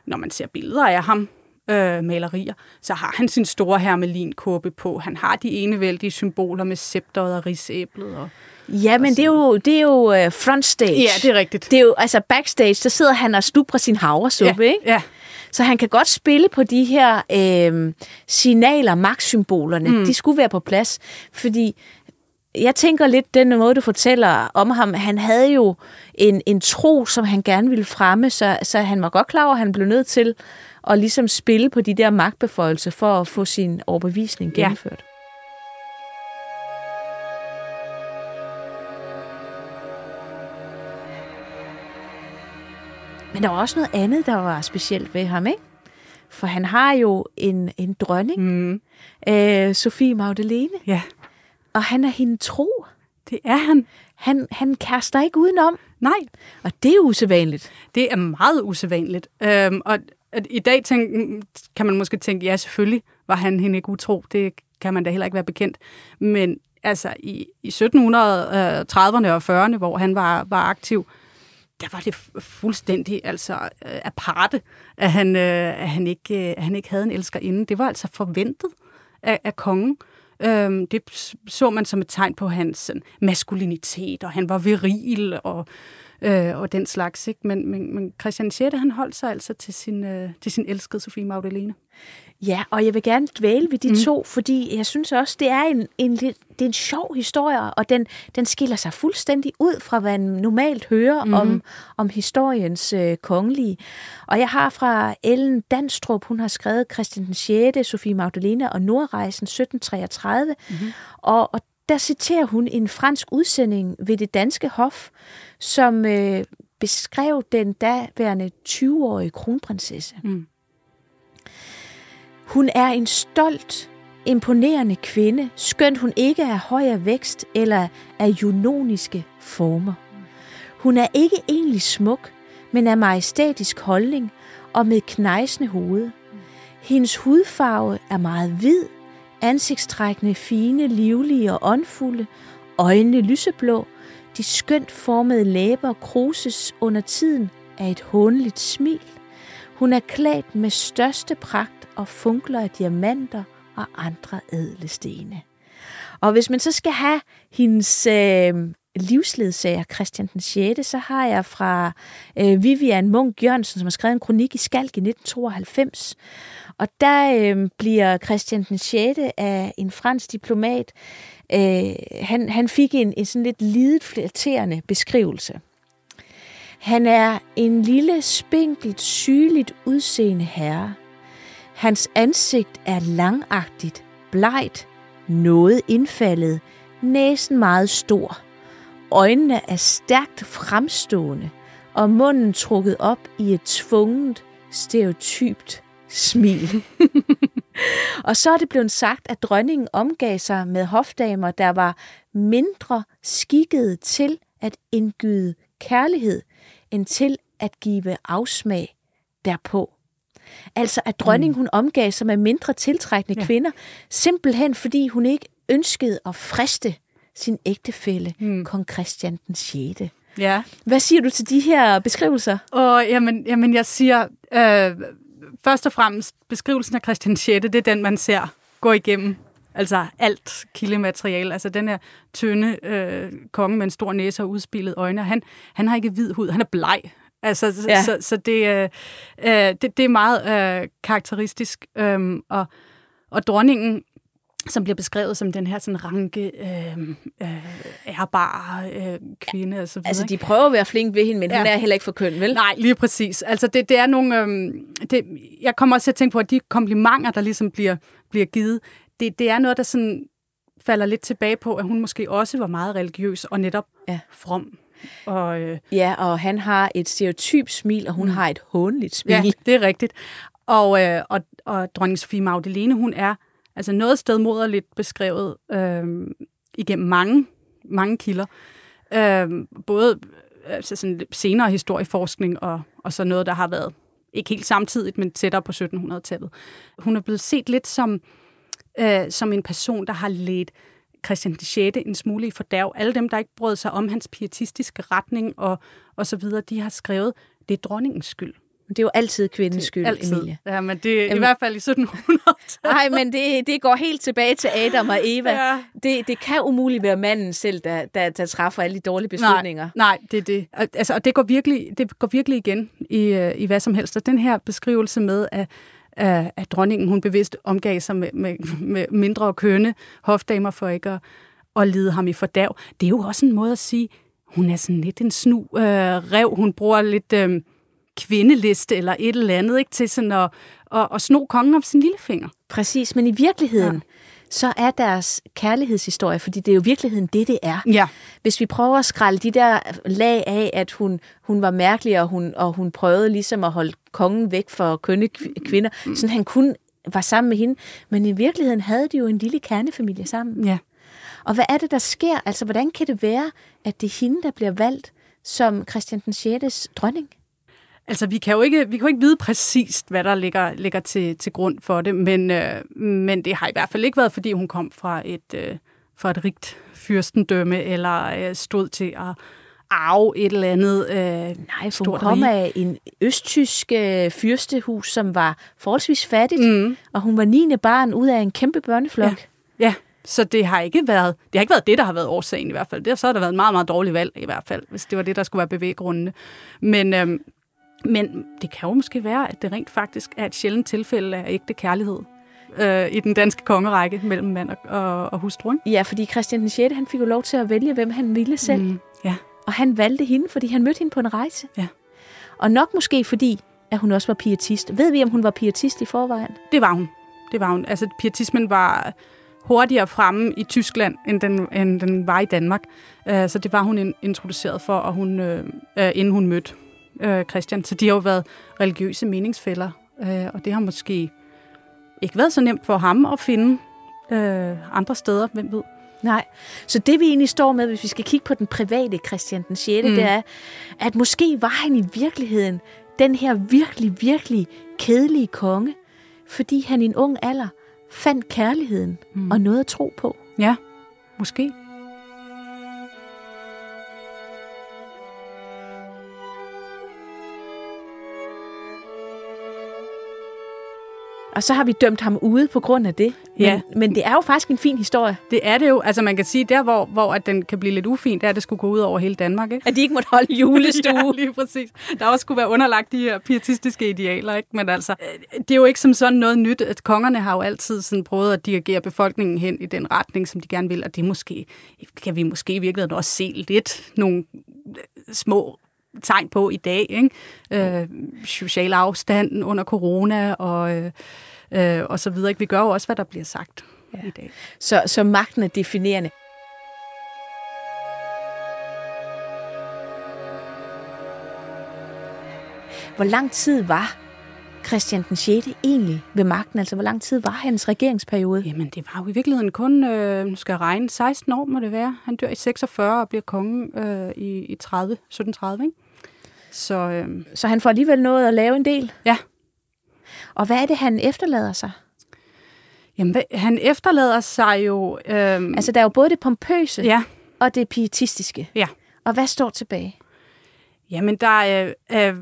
Speaker 2: når man ser billeder af ham, øh, malerier, så har han sin store hermelinkåbe på. Han har de enevældige symboler med scepteret og risæblet. Og,
Speaker 1: ja, men det er jo, det er jo uh, frontstage.
Speaker 2: Ja, det er rigtigt.
Speaker 1: Det er jo, altså backstage, der sidder han og slubrer sin havresuppe,
Speaker 2: ja,
Speaker 1: ikke?
Speaker 2: Ja.
Speaker 1: Så han kan godt spille på de her øh, signaler, magtsymbolerne. Mm. De skulle være på plads, fordi jeg tænker lidt, den måde, du fortæller om ham, han havde jo en, en tro, som han gerne ville fremme, så, så han var godt klar over, at han blev nødt til at ligesom spille på de der magtbeføjelser for at få sin overbevisning gennemført. Ja. Men der var også noget andet, der var specielt ved ham, ikke? For han har jo en, en dronning,
Speaker 2: Mm.
Speaker 1: øh, Sofie Magdalene,
Speaker 2: Ja,
Speaker 1: og han er hende tro.
Speaker 2: det er han.
Speaker 1: Han, han kaster ikke udenom,
Speaker 2: Nej,
Speaker 1: og det er usædvanligt.
Speaker 2: det er meget usædvanligt. Øhm, og at i dag tænk, kan man måske tænke, ja, selvfølgelig var han hende ikke utro. Det kan man da heller ikke være bekendt. Men altså i, i 1730'erne og 40'erne, hvor han var, var aktiv, der var det fuldstændig altså øh, aparte, at han, øh, at, han ikke, øh, at han ikke havde en elskerinde. Det var altså forventet af, af kongen. Øhm, det så man som et tegn på hans sådan, maskulinitet, og han var viril og, øh, og den slags. Ikke? Men, men, men Christian 6. han holdt sig altså til sin, øh, til sin elskede Sofie Magdalene.
Speaker 1: Ja, og jeg vil gerne dvæle ved de mm. to, fordi jeg synes også, det er en, en, det er en sjov historie, og den, den skiller sig fuldstændig ud fra, hvad man normalt hører mm. om, om historiens øh, kongelige. Og jeg har fra Ellen Danstrup, hun har skrevet Christian den 6., Sofie Magdalene og Nordrejsen 1733, mm-hmm. og, og der citerer hun en fransk udsending ved det danske hof, som øh, beskrev den daværende 20-årige kronprinsesse.
Speaker 2: Mm.
Speaker 1: Hun er en stolt, imponerende kvinde, skønt hun ikke er høj af vækst eller af junoniske former. Hun er ikke egentlig smuk, men af majestætisk holdning og med knejsende hoved. Hendes hudfarve er meget hvid, ansigtstrækkene fine, livlige og åndfulde, øjnene lyseblå, de skønt formede læber kruses under tiden af et hånligt smil. Hun er klædt med største pragt og funkler af diamanter og andre ædle stene. Og hvis man så skal have hendes øh, livsledsager, Christian den 6., så har jeg fra øh, Vivian Munk Jørgensen, som har skrevet en kronik i Skalk i 1992. Og der øh, bliver Christian den 6. af en fransk diplomat. Øh, han, han fik en, en sådan lidt lidet flatterende beskrivelse. Han er en lille, spinkelt, sygeligt udseende herre. Hans ansigt er langagtigt, blegt, noget indfaldet, næsen meget stor. Øjnene er stærkt fremstående, og munden trukket op i et tvunget, stereotypt smil. og så er det blevet sagt, at dronningen omgav sig med hofdamer, der var mindre skikkede til at indgyde kærlighed, end til at give afsmag derpå. Altså at dronningen hun omgav sig med mindre tiltrækkende ja. kvinder, simpelthen fordi hun ikke ønskede at friste sin ægtefælle, mm. kong Christian den 6.
Speaker 2: Ja.
Speaker 1: Hvad siger du til de her beskrivelser?
Speaker 2: Og jamen, jamen jeg siger, øh, først og fremmest, beskrivelsen af Christian 6., det er den, man ser gå igennem altså alt kildemateriale. Altså den her tynde øh, konge med en stor næse og udspillet øjne. Han, han har ikke hvid hud, han er bleg. Altså, ja.
Speaker 1: Ja.
Speaker 2: så, så det, øh, øh, det, det er meget øh, karakteristisk. Øhm, og, og dronningen, som bliver beskrevet som den her sådan ranke, øh, øh, ærbare øh, kvinde og så videre.
Speaker 1: Altså, de prøver at være flink ved hende, men ja. hun
Speaker 2: Ja.
Speaker 1: er heller ikke for køn, vel?
Speaker 2: Nej, lige præcis. Altså, det, det er nogle... Øhm, det, jeg kommer også til at tænke på, at de komplimenter, der ligesom bliver, bliver givet, det, det er noget, der sådan falder lidt tilbage på, at hun måske også var meget religiøs og netop
Speaker 1: Ja.
Speaker 2: from. Og, øh,
Speaker 1: Ja, og han har et stereotyp smil, og hun mm. har et hånligt smil.
Speaker 2: ja, det er rigtigt. Og, øh, og, og dronning Sofie Magdalene, hun er altså noget sted moderligt beskrevet øh, igennem mange, mange kilder. Øh, både altså sådan senere historieforskning og, og så noget, der har været ikke helt samtidigt, men tættere på 1700-tallet. Hun er blevet set lidt som, øh, som en person, der har ledt Christian 6. en smule i fordærv. Alle dem, der ikke brød sig om hans pietistiske retning og, og så videre, de har skrevet, det er dronningens skyld.
Speaker 1: Det er jo altid kvindens skyld,
Speaker 2: Altid.
Speaker 1: Emilie.
Speaker 2: Ja, men det er i hvert fald i 1700-tallet.
Speaker 1: Nej, men det, det går helt tilbage til Adam og Eva.
Speaker 2: Ja.
Speaker 1: Det, det kan umuligt være manden selv, der, der, der træffer alle de dårlige beslutninger.
Speaker 2: Nej, nej, det er det. Altså, og det går virkelig, det går virkelig igen i, øh, i hvad som helst. Og den her beskrivelse med, at, at, at dronningen hun bevidst omgav sig med, med, med mindre kønne hofdamer for ikke at, at lide ham i fordærv, det er jo også en måde at sige, hun er sådan lidt en snu øh, rev. Hun bruger lidt øh, kvindeliste eller et eller andet ikke, til sådan at, at, at sno kongen om sin lillefinger.
Speaker 1: Præcis, men i virkeligheden, ja. Så er deres kærlighedshistorie, fordi det er jo virkeligheden det, det er.
Speaker 2: Ja.
Speaker 1: Hvis vi prøver at skralde de der lag af, at hun, hun var mærkelig, og hun, og hun prøvede ligesom at holde kongen væk for kønne kvinder, mm. sådan han kun var sammen med hende, men i virkeligheden havde de jo en lille kernefamilie sammen.
Speaker 2: Ja.
Speaker 1: Og hvad er det, der sker? Altså, hvordan kan det være, at det er hende, der bliver valgt som Christian den 6. dronning?
Speaker 2: Altså, vi kan jo ikke, vi kan jo ikke vide præcist, hvad der ligger, ligger til, til grund for det, men, øh, men det har i hvert fald ikke været, fordi hun kom fra et, øh, fra et rigt fyrstendømme, eller øh, stod til at arve et eller andet øh,
Speaker 1: Nej, for hun kom af en østtysk øh, fyrstehus, som var forholdsvis fattigt,
Speaker 2: Mm.
Speaker 1: og hun var 9. barn ud af en kæmpe børneflok.
Speaker 2: Ja. Ja, så det har ikke været det har ikke været det, der har været årsagen i hvert fald. Det, så har der været en meget, meget dårlig valg i hvert fald, hvis det var det, der skulle være bevæggrundene. Men, øhm, men det kan jo måske være, at det rent faktisk er et sjældent tilfælde af ægte kærlighed øh, i den danske kongerække mellem mand og, og, og hustru. Ikke?
Speaker 1: Ja, fordi Christian den 6. han fik jo lov til at vælge, hvem han ville selv.
Speaker 2: Mm, ja.
Speaker 1: Og han valgte hende, fordi han mødte hende på en rejse.
Speaker 2: Ja.
Speaker 1: Og nok måske fordi, at hun også var pietist. Ved vi, om hun var pietist i forvejen?
Speaker 2: Det var hun. Det var hun. Altså, pietismen var hurtigere fremme i Tyskland, end den, end den var i Danmark. Uh, så det var hun in- introduceret for, og hun, uh, inden hun mødte uh, Christian. Så de har jo været religiøse meningsfælder, uh, og det har måske ikke været så nemt for ham at finde uh, andre steder, hvem ved.
Speaker 1: Nej. Så det vi egentlig står med, hvis vi skal kigge på den private Christian den 6., mm. det er, at måske var han i virkeligheden den her virkelig, virkelig kedelige konge, fordi han i en ung alder fandt kærligheden mm. og noget at tro på.
Speaker 2: Ja, måske.
Speaker 1: Og så har vi dømt ham ude på grund af det. Men,
Speaker 2: Ja.
Speaker 1: men det er jo faktisk en fin historie.
Speaker 2: Det er det jo. Altså man kan sige, der hvor, hvor at den kan blive lidt ufin, det er, at det skulle gå ud over hele Danmark. Ikke?
Speaker 1: At de ikke måtte holde julestue.
Speaker 2: ja, lige præcis. Der også skulle være underlagt de her pietistiske idealer. Ikke? Men altså, det er jo ikke som sådan noget nyt, at kongerne har jo altid sådan prøvet at dirigere befolkningen hen i den retning, som de gerne vil. Og det måske, kan vi måske i virkeligheden også se lidt nogle små tegn på i dag. Ikke? Øh, social afstand under corona og, øh, øh, og så videre. Ikke? Vi gør jo også, hvad der bliver sagt ja. i dag.
Speaker 1: Så, så magten er definerende. Hvor lang tid var Christian den 6. egentlig ved magten? Altså, hvor lang tid var hans regeringsperiode?
Speaker 2: Jamen, det var jo i virkeligheden kun, øh, nu skal jeg regne, 16 år må det være. Han dør i 46 og bliver konge øh, i, i 30, 1730, ikke? Så øh,
Speaker 1: Så han får alligevel noget at lave en del.
Speaker 2: ja,
Speaker 1: Og hvad er det, han efterlader sig?
Speaker 2: Jamen, han efterlader sig jo... Øh,
Speaker 1: Altså, der er jo både det pompøse
Speaker 2: ja,
Speaker 1: og det pietistiske.
Speaker 2: ja.
Speaker 1: Og hvad står tilbage?
Speaker 2: Jamen, der, er, øh,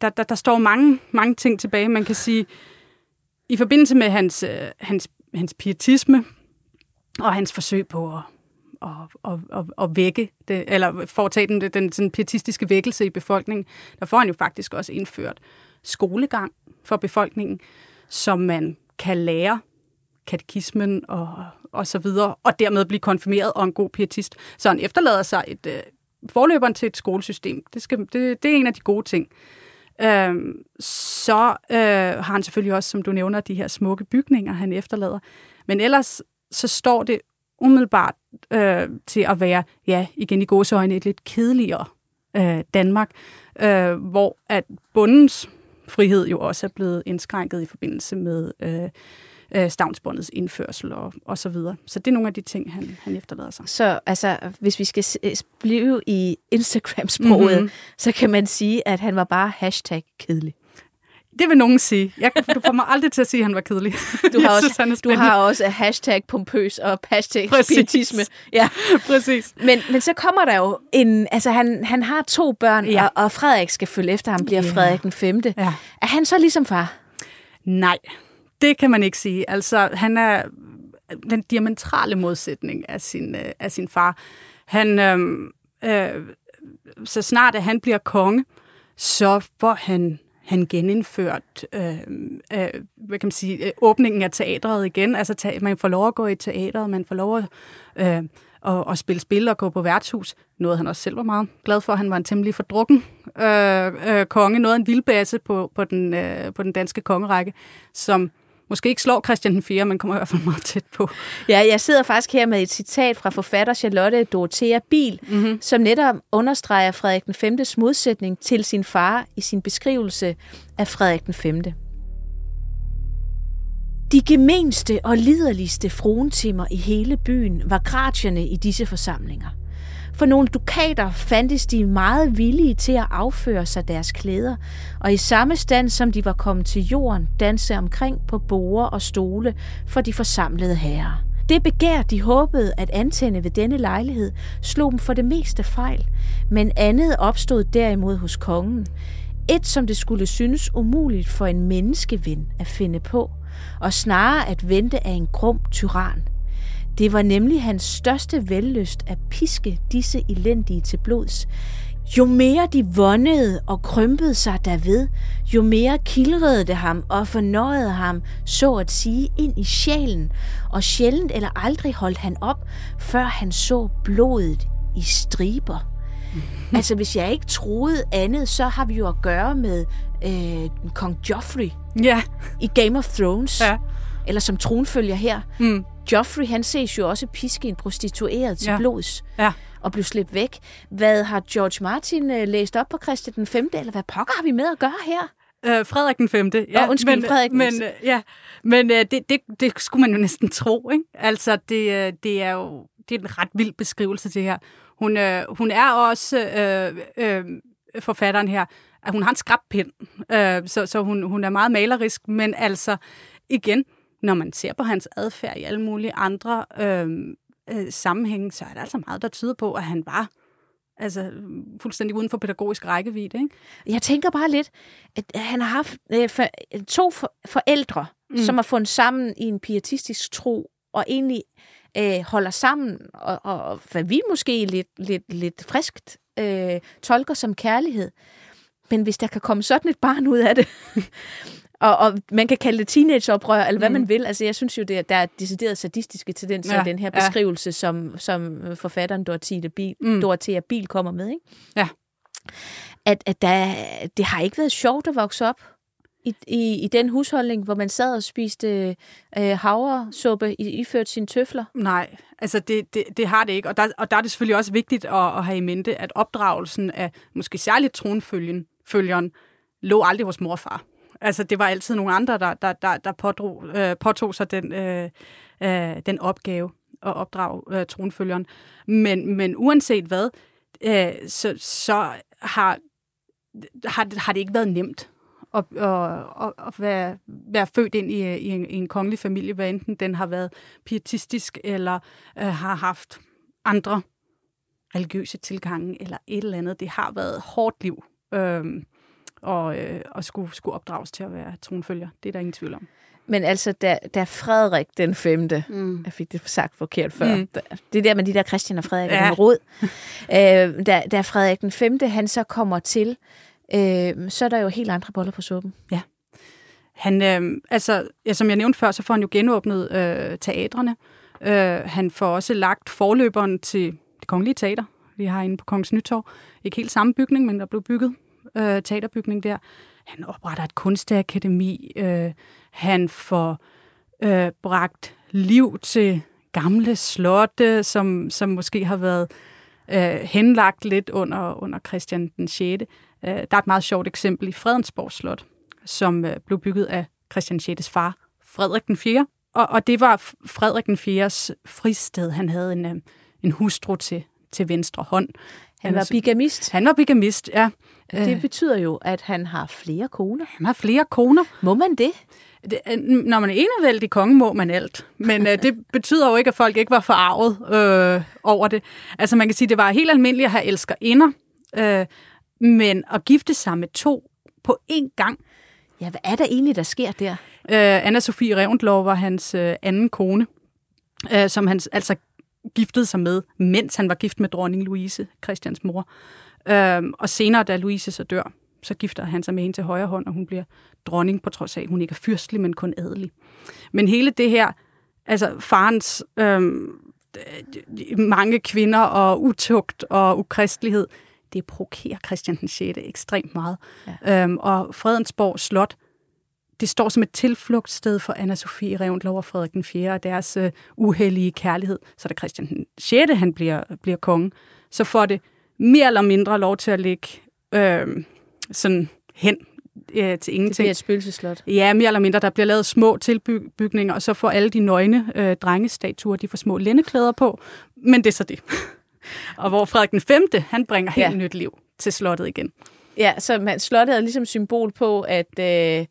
Speaker 2: der, der, der står mange, mange ting tilbage. Man kan sige, i forbindelse med hans, øh, hans, hans pietisme og hans forsøg på at, at, at, at, at vække det, eller foretage den, den sådan pietistiske vækkelse i befolkningen, der får han jo faktisk også indført skolegang for befolkningen, som man kan lære katekismen og, og så videre, og dermed blive konfirmeret og en god pietist. Så han efterlader sig et øh, forløberen til et skolesystem. Det, skal, det, det er en af de gode ting. Øhm, så øh, har han selvfølgelig også, som du nævner, de her smukke bygninger, han efterlader. Men ellers så står det umiddelbart øh, til at være, ja, igen i gåseøjne, et lidt kedeligere øh, Danmark, øh, hvor at bundens frihed jo også er blevet indskrænket i forbindelse med øh, øh, stavnsbåndets indførsel og, og så videre. Så det er nogle af de ting, han, han efterlader sig.
Speaker 1: Så altså, hvis vi skal s- blive i Instagram-sproget,
Speaker 2: Mhm.
Speaker 1: mm-hmm. så kan man sige, at han var bare hashtag kedelig.
Speaker 2: Det vil nogen sige. Jeg, du får mig aldrig til at sige, at han var kedelig.
Speaker 1: Du har, også,
Speaker 2: synes, han
Speaker 1: du har også hashtag pompøs og hashtag
Speaker 2: Præcis.
Speaker 1: spiritisme. Ja.
Speaker 2: Præcis.
Speaker 1: Men, men så kommer der jo en... Altså, han, han har to børn,
Speaker 2: Ja.
Speaker 1: og, og Frederik skal følge efter ham, bliver
Speaker 2: Ja.
Speaker 1: Frederik den femte.
Speaker 2: Ja.
Speaker 1: Er han så ligesom far?
Speaker 2: Nej, det kan man ikke sige. Altså, han er den diametrale modsætning af sin, øh, af sin far. Han, øh, øh, så snart at han bliver konge, så får han han genindført øh, øh, hvad kan man sige, øh, åbningen af teatret igen. Altså, ta- man får lov at gå i teatret, man får lov at, øh, at, at spille spil og gå på værtshus. Noget han også selv var meget glad for. Han var en temmelig fordrukken øh, øh, konge, noget af en vildbasse på, på, den, øh, på den danske kongerække, som måske ikke slår Christian den 4., men kommer i hvert fald meget tæt på.
Speaker 1: Ja, jeg sidder faktisk her med et citat fra forfatter Charlotte Dorothea Biel, mm-hmm. som netop understreger Frederik den 5. modsætning til sin far i sin beskrivelse af Frederik den 5. De gemenste og liderligste fruentimer i hele byen var gratierne i disse forsamlinger. For nogle dukater fandtes de meget villige til at afføre sig deres klæder, og i samme stand som de var kommet til jorden, danse omkring på borer og stole for de forsamlede herrer. Det begær, de håbede at antænde ved denne lejlighed, slog dem for det meste fejl, men andet opstod derimod hos kongen. Et, som det skulle synes umuligt for en menneskeven at finde på, og snarere at vente af en grum tyran. Det var nemlig hans største vellyst at piske disse elendige til blods. Jo mere de vondede og krympede sig derved, jo mere kildrede det ham og fornøjede ham, så at sige, ind i sjælen, og sjældent eller aldrig holdt han op, før han så blodet i striber. altså, hvis jeg ikke troede andet, så har vi jo at gøre med øh, kong Joffrey
Speaker 2: Ja.
Speaker 1: i Game of Thrones.
Speaker 2: Ja.
Speaker 1: Eller som tronfølger her.
Speaker 2: Mm.
Speaker 1: Joffrey, han ses jo også piske en prostitueret til
Speaker 2: Ja.
Speaker 1: blods
Speaker 2: Ja.
Speaker 1: og blive slæbt væk. Hvad har George Martin øh, læst op på Christian den 5., eller hvad pokker har vi med at gøre her?
Speaker 2: Øh, Frederik den 5. Ja,
Speaker 1: Nå, undskyld,
Speaker 2: men,
Speaker 1: Frederik
Speaker 2: Men, ja, men øh, det, det, det skulle man jo næsten tro, ikke? Altså, det, øh, det er jo det er en ret vild beskrivelse, det her. Hun, øh, hun er også øh, øh, forfatteren her, at hun har en skrabpind, øh, så, så hun, hun er meget malerisk, men altså, igen, når man ser på hans adfærd i alle mulige andre øh, øh, sammenhænge, så er der altså meget, der tyder på, at han var altså, fuldstændig uden for pædagogisk rækkevidde, ikke?
Speaker 1: Jeg tænker bare lidt, at han har haft øh, for, to for, forældre, mm. som har fundet sammen i en pietistisk tro, og egentlig øh, holder sammen, og, og, og hvad vi måske lidt, lidt, lidt friskt øh, tolker som kærlighed. Men hvis der kan komme sådan et barn ud af det, og, og man kan kalde det teenageoprør, eller hvad mm. man vil, altså jeg synes jo, det, er- der er decideret sadistiske tendenser
Speaker 2: Ja,
Speaker 1: ja, i den her
Speaker 2: ja.
Speaker 1: beskrivelse, som, som forfatteren Dorothea Biel, mm. Dorothea Biel kommer med, ikke?
Speaker 2: Ja.
Speaker 1: at, at der, det har ikke været sjovt at vokse op i, i, i den husholdning, hvor man sad og spiste øh, havresuppe i, iført sine tøfler.
Speaker 2: Nej, altså det, det, det har det ikke. Og der, og der er det selvfølgelig også vigtigt at, at have i mente, at opdragelsen af måske særligt tronfølgen følgeren, lå aldrig hos mor og far. Altså det var altid nogle andre, der, der, der, der pådrog, øh, påtog sig den, øh, øh, den opgave at opdrage øh, tronfølgeren. Men, men uanset hvad, øh, så, så har, har, det, har det ikke været nemt at, at, at, at være, være født ind i, i, en, i en kongelig familie, hvad enten den har været pietistisk eller øh, har haft andre religiøse tilgange eller et eller andet. Det har været et hårdt liv øh, og, øh, og skulle, skulle opdrages til at være tronfølger. Det er der ingen tvivl om.
Speaker 1: Men altså, da, da Frederik den femte,
Speaker 2: Mm.
Speaker 1: jeg fik det sagt forkert før,
Speaker 2: Mm.
Speaker 1: det der med de der Christian og Frederik
Speaker 2: Ja.
Speaker 1: ja. og råd, øh, da, da Frederik den femte, han så kommer til, øh, så er der jo helt andre boller på suppen.
Speaker 2: Han, øh, altså, ja, som jeg nævnte før, så får han jo genåbnet øh, teatrene. Øh, han får også lagt forløberen til det kongelige teater, vi har inde på Kongens Nytorv. Ikke helt samme bygning, men der blev bygget øh, teaterbygning der. Han opretter et kunstakademi. Øh, han får øh, bragt liv til gamle slotte, som, som måske har været øh, henlagt lidt under, under Christian den 6. Øh, der er et meget sjovt eksempel i Fredensborg Slot, som øh, blev bygget af Christian 6. far, Frederik den 4. Og, og det var Frederik den 4's fristed. Han havde en, øh, en hustru til, til venstre hånd.
Speaker 1: Han var
Speaker 2: er så-
Speaker 1: bigamist.
Speaker 2: han var bigamist, ja.
Speaker 1: Det betyder jo, at han har flere koner.
Speaker 2: Han har flere koner.
Speaker 1: Må man det?
Speaker 2: Det, øh, når man er enevældig konge, må man alt. Men øh, det betyder jo ikke, at folk ikke var forarvet øh, over det. Altså man kan sige, det var helt almindeligt at have elskerinder, øh, men at gifte sig med to på én gang.
Speaker 1: Ja, hvad er der egentlig, der sker der?
Speaker 2: Øh, Anna-Sophie Revendlov var hans øh, anden kone, øh, som han altså giftede sig med, mens han var gift med dronning Louise, Christians mor. Øh, og senere, da Louise så dør, så gifter han sig med hende til højre hånd, og hun bliver dronning, på trods af, at hun ikke er fyrstelig, men kun adelig. Men hele det her, altså farens øhm, mange kvinder og utugt og ukristelighed, det provokerer Christian den 6. ekstremt meget. Ja. Øhm, og Fredensborg Slot, det står som et tilflugtssted for anna Sofie Revendlov og Frederik den 4. og deres uh, uheldige kærlighed. Så da Christian den 6. han bliver, bliver konge, så får det mere eller mindre lov til at ligge øh, sådan hen øh, til ingenting. Det
Speaker 1: bliver et spøgelseslot.
Speaker 2: Ja, mere eller mindre. Der bliver lavet små tilbygninger, og så får alle de nøgne øh, drengestatuer, de får små lændeklæder på. Men det er så det. og hvor Frederik den 5. han bringer helt ja. nyt liv til slottet igen.
Speaker 1: Ja, så man, slottet er ligesom symbol på, at øh,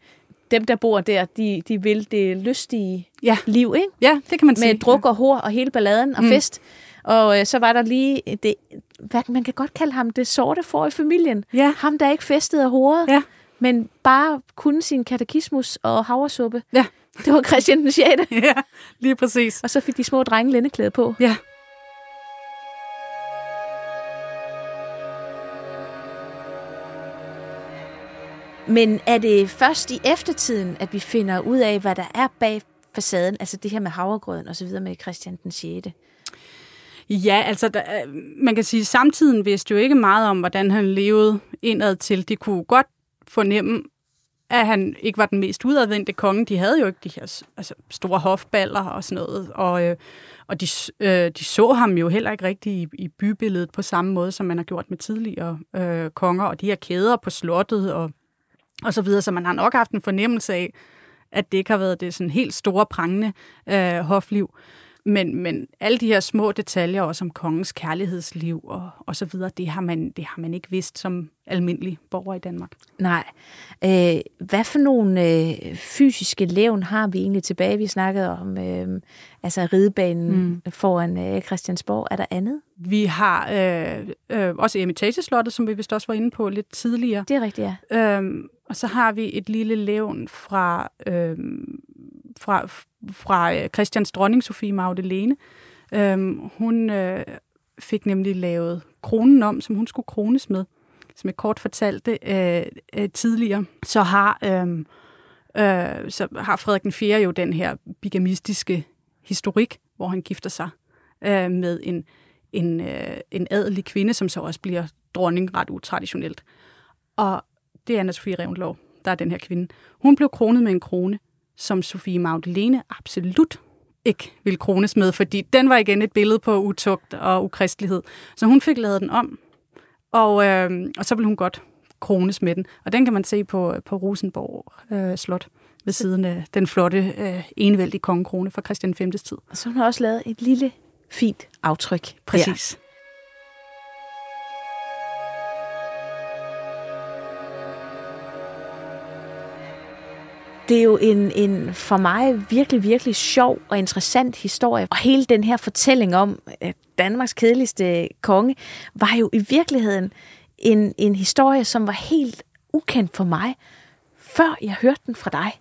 Speaker 1: dem, der bor der, de, de vil det lystige
Speaker 2: ja.
Speaker 1: liv, ikke?
Speaker 2: Ja, det kan man sige.
Speaker 1: Med druk og hår og hele balladen og mm. fest. Og øh, så var der lige, det, hvad, man kan godt kalde ham det sorte for i familien.
Speaker 2: Ja.
Speaker 1: Ham, der ikke festede af hovedet,
Speaker 2: ja.
Speaker 1: men bare kunne sin katekismus og havresuppe.
Speaker 2: Ja.
Speaker 1: Det var Christian den 6.
Speaker 2: ja, lige præcis.
Speaker 1: Og så fik de små drenge lændeklæde på.
Speaker 2: Ja.
Speaker 1: Men er det først i eftertiden, at vi finder ud af, hvad der er bag facaden, altså det her med havregrøden og så videre med Christian den 6.
Speaker 2: Ja, altså der, man kan sige, at samtiden vidste jo ikke meget om, hvordan han levede indad til. De kunne godt fornemme, at han ikke var den mest udadvendte konge. De havde jo ikke de her altså, store hofballer og sådan noget. Og, øh, og de, øh, de så ham jo heller ikke rigtig i, i bybilledet på samme måde, som man har gjort med tidligere øh, konger. Og de her kæder på slottet og, og så videre. Så man har nok haft en fornemmelse af, at det ikke har været det sådan helt store, prangende øh, hofliv. Men, men alle de her små detaljer, også om kongens kærlighedsliv og, og så videre, det har, man, det har man ikke vidst som almindelig borger i Danmark.
Speaker 1: Nej. Øh, hvad for nogle øh, fysiske levn har vi egentlig tilbage? Vi snakkede om øh, altså ridebanen mm. foran øh, Christiansborg. Er der andet?
Speaker 2: Vi har øh, øh, også Eremitageslottet, som vi vist også var inde på lidt tidligere.
Speaker 1: Det er rigtigt, ja.
Speaker 2: Øhm, og så har vi et lille levn fra, øh, fra, fra øh, Christians dronning, Sofie Magdalene. Øhm, hun øh, fik nemlig lavet kronen om, som hun skulle krones med. Som jeg kort fortalte øh, øh, tidligere, så har, øh, øh, så har Frederik den 4. jo den her bigamistiske historik, hvor han gifter sig øh, med en, en, øh, en adelig kvinde, som så også bliver dronning ret utraditionelt. Og det er Anna Sofie Revendlov, der er den her kvinde. Hun blev kronet med en krone, som Sofie Magdalene absolut ikke ville krones med, fordi den var igen et billede på utugt og ukristelighed. Så hun fik lavet den om, og, øh, og så ville hun godt krones med den. Og den kan man se på, på Rosenborg øh, Slot ved siden af den flotte øh, enevældige kongekrone fra Christian 5. tid.
Speaker 1: Og så hun har også lavet et lille, fint aftryk.
Speaker 2: Præcis.
Speaker 1: Det er jo en, en for mig virkelig, virkelig sjov og interessant historie. Og hele den her fortælling om at Danmarks kedeligste konge, var jo i virkeligheden en, en historie, som var helt ukendt for mig, før jeg hørte den fra dig.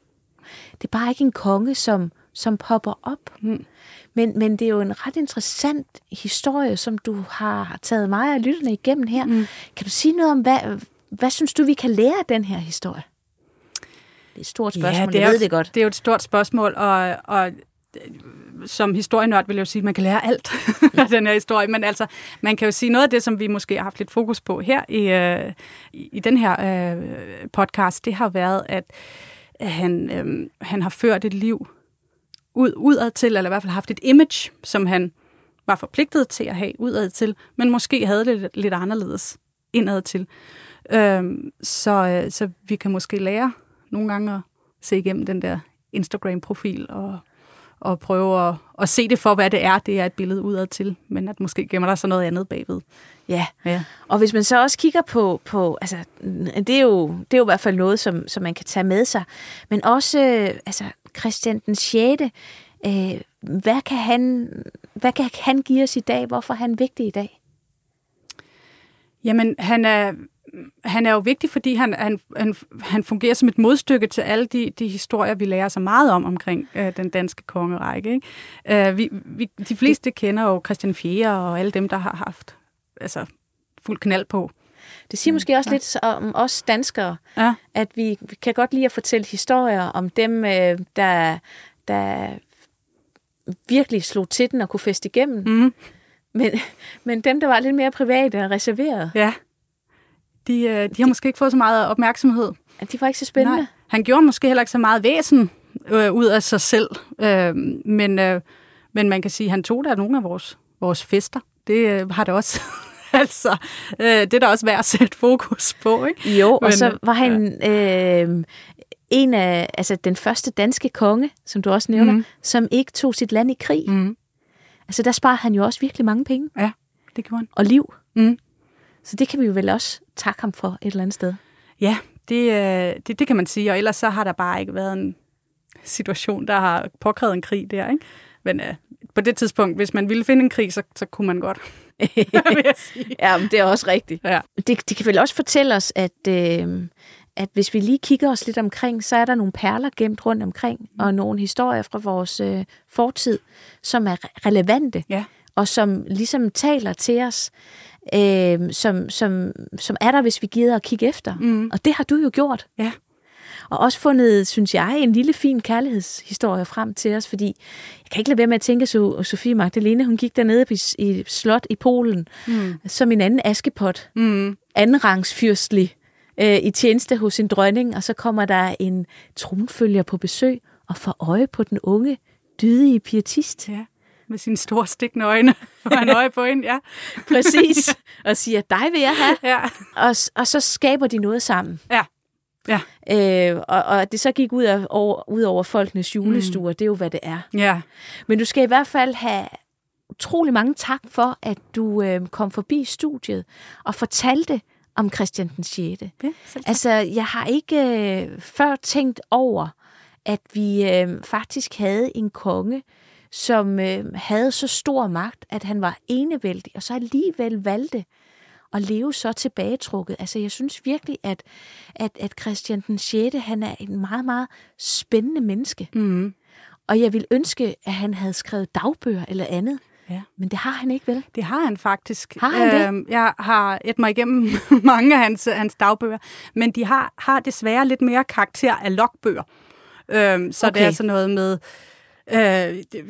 Speaker 1: Det er bare ikke en konge, som, som popper op. Mm. Men, men det er jo en ret interessant historie, som du har taget mig af lytterne igennem her. Mm. Kan du sige noget om, hvad, hvad synes du, vi kan lære af den her historie? Et stort spørgsmål, ja, det er jeg ved det godt.
Speaker 2: Det er jo et stort spørgsmål, og, og som historienørd vil jeg jo sige, at man kan lære alt af den her historie, men altså, man kan jo sige noget af det, som vi måske har haft lidt fokus på her i, øh, i den her øh, podcast, det har været, at han, øh, han har ført et liv ud, udad til, eller i hvert fald haft et image, som han var forpligtet til at have udad til, men måske havde det lidt, lidt anderledes indad til. Øh, så, øh, så vi kan måske lære nogle gange at se igennem den der Instagram-profil og, og prøve at, at se det for, hvad det er, det er et billede udad til, men at måske gemmer der så noget andet bagved.
Speaker 1: Ja. ja, og hvis man så også kigger på, på altså, det er, jo, det er jo i hvert fald noget, som, som man kan tage med sig, men også altså, Christian den 6., øh, hvad, kan han, hvad kan han give os i dag? Hvorfor er han vigtig i dag?
Speaker 2: Jamen, han er, han er jo vigtig, fordi han, han, han, han fungerer som et modstykke til alle de, de historier, vi lærer så meget om omkring øh, den danske kongerække. Ikke? Øh, vi, vi, de fleste kender jo Christian 4. og alle dem, der har haft altså, fuld knald på.
Speaker 1: Det siger måske også ja. lidt om os danskere, ja. at vi, kan godt lide at fortælle historier om dem, øh, der, der virkelig slog til den og kunne feste igennem. Mm. Men, men dem, der var lidt mere private og reserveret.
Speaker 2: Ja de, øh, de har måske ikke fået så meget opmærksomhed.
Speaker 1: de var ikke så spændende.
Speaker 2: Nej. Han gjorde måske heller ikke så meget væsen øh, ud af sig selv, øh, men, øh, men man kan sige, at han tog da nogle af vores, vores fester. Det øh, har det også altså, øh, det er da også værd at sætte fokus på, ikke?
Speaker 1: Jo, Men, og så var han ja. øh, en af, altså den første danske konge, som du også nævner, mm. som ikke tog sit land i krig. Mm. Altså der sparede han jo også virkelig mange penge.
Speaker 2: Ja, det gjorde han.
Speaker 1: Og liv. Mm. Så det kan vi jo vel også takke ham for et eller andet sted.
Speaker 2: Ja, det, øh, det, det kan man sige, og ellers så har der bare ikke været en situation, der har påkrævet en krig der, ikke? Men øh, på det tidspunkt, hvis man ville finde en krig, så, så kunne man godt.
Speaker 1: ja, men det er også rigtigt. Ja. Det, det kan vel også fortælle os, at, øh, at hvis vi lige kigger os lidt omkring, så er der nogle perler gemt rundt omkring, mm. og nogle historier fra vores øh, fortid, som er relevante, ja. og som ligesom taler til os, øh, som, som, som er der, hvis vi gider at kigge efter. Mm. Og det har du jo gjort. Ja og også fundet, synes jeg, en lille fin kærlighedshistorie frem til os, fordi jeg kan ikke lade være med at tænke, så Sofie Magdalene, hun gik dernede i, i slot i Polen, mm. som en anden askepot, mm. andenrangsfyrstlig, øh, i tjeneste hos en dronning, og så kommer der en tronfølger på besøg og får øje på den unge, dydige pietist.
Speaker 2: Ja med sine store stikkende øjne, for han øje på hende, ja.
Speaker 1: Præcis, og siger, dig vil jeg have. Ja. Og, og så skaber de noget sammen. Ja. Ja. Øh, og, og det så gik ud, af, over, ud over folkenes julestuer, mm. det er jo, hvad det er. Ja. Men du skal i hvert fald have utrolig mange tak for, at du øh, kom forbi studiet og fortalte om Christian den 6. Ja, altså, jeg har ikke øh, før tænkt over, at vi øh, faktisk havde en konge, som øh, havde så stor magt, at han var enevældig, og så alligevel valgte at leve så tilbagetrukket. Altså, jeg synes virkelig, at, at, at Christian den 6. han er en meget, meget spændende menneske. Mm. Og jeg vil ønske, at han havde skrevet dagbøger eller andet. Ja. Men det har han ikke, vel?
Speaker 2: Det har han faktisk.
Speaker 1: Har han det?
Speaker 2: Øhm, jeg har et mig igennem mange af hans, hans dagbøger, men de har, har desværre lidt mere karakter af logbøger. Øhm, så okay. det er sådan noget med, øh,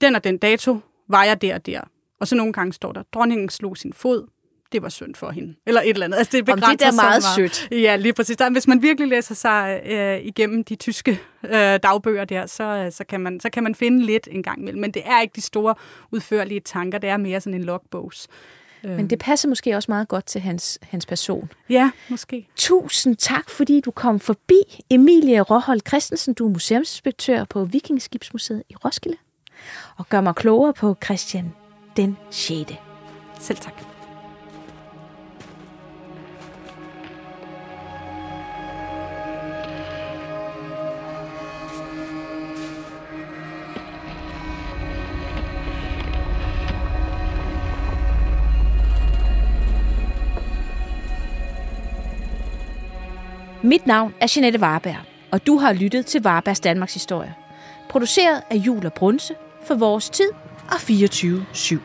Speaker 2: den og den dato var jeg der og der. Og så nogle gange står der, dronningen slog sin fod, det var synd for hende. Eller et eller andet. Altså,
Speaker 1: det, Om det er meget sødt.
Speaker 2: Ja, lige præcis. Der, hvis man virkelig læser sig øh, igennem de tyske øh, dagbøger der, så, øh, så, kan man, så kan man finde lidt en gang imellem. Men det er ikke de store udførlige tanker. Det er mere sådan en logbogs.
Speaker 1: Men det passer måske også meget godt til hans, hans person.
Speaker 2: Ja, måske.
Speaker 1: Tusind tak, fordi du kom forbi. Emilie Råhold Christensen, du er museumsinspektør på Vikingskibsmuseet i Roskilde. Og gør mig klogere på Christian den 6.
Speaker 2: Selv tak.
Speaker 1: Mit navn er Jeanette Warberg, og du har lyttet til Warbergs Danmarks Historie. Produceret af Jul og Brunse for Vores Tid og 24-7.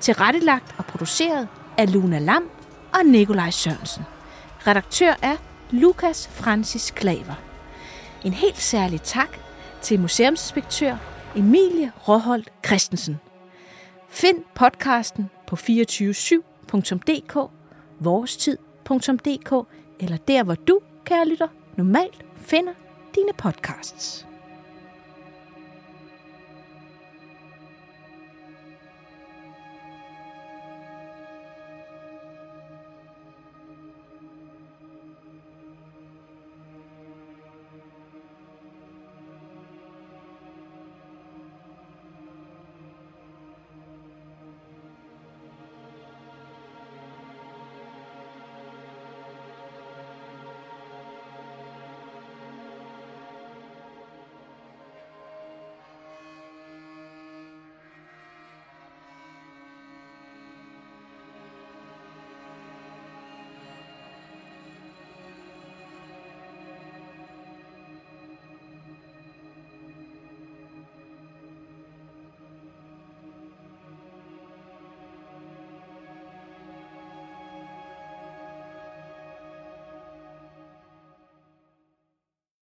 Speaker 1: Tilrettelagt og produceret af Luna Lam og Nikolaj Sørensen. Redaktør er Lukas Francis Klaver. En helt særlig tak til museumsinspektør Emilie Råholdt Christensen. Find podcasten på 247.dk, vorestid.dk eller der, hvor du kære lytter, normalt finder dine podcasts.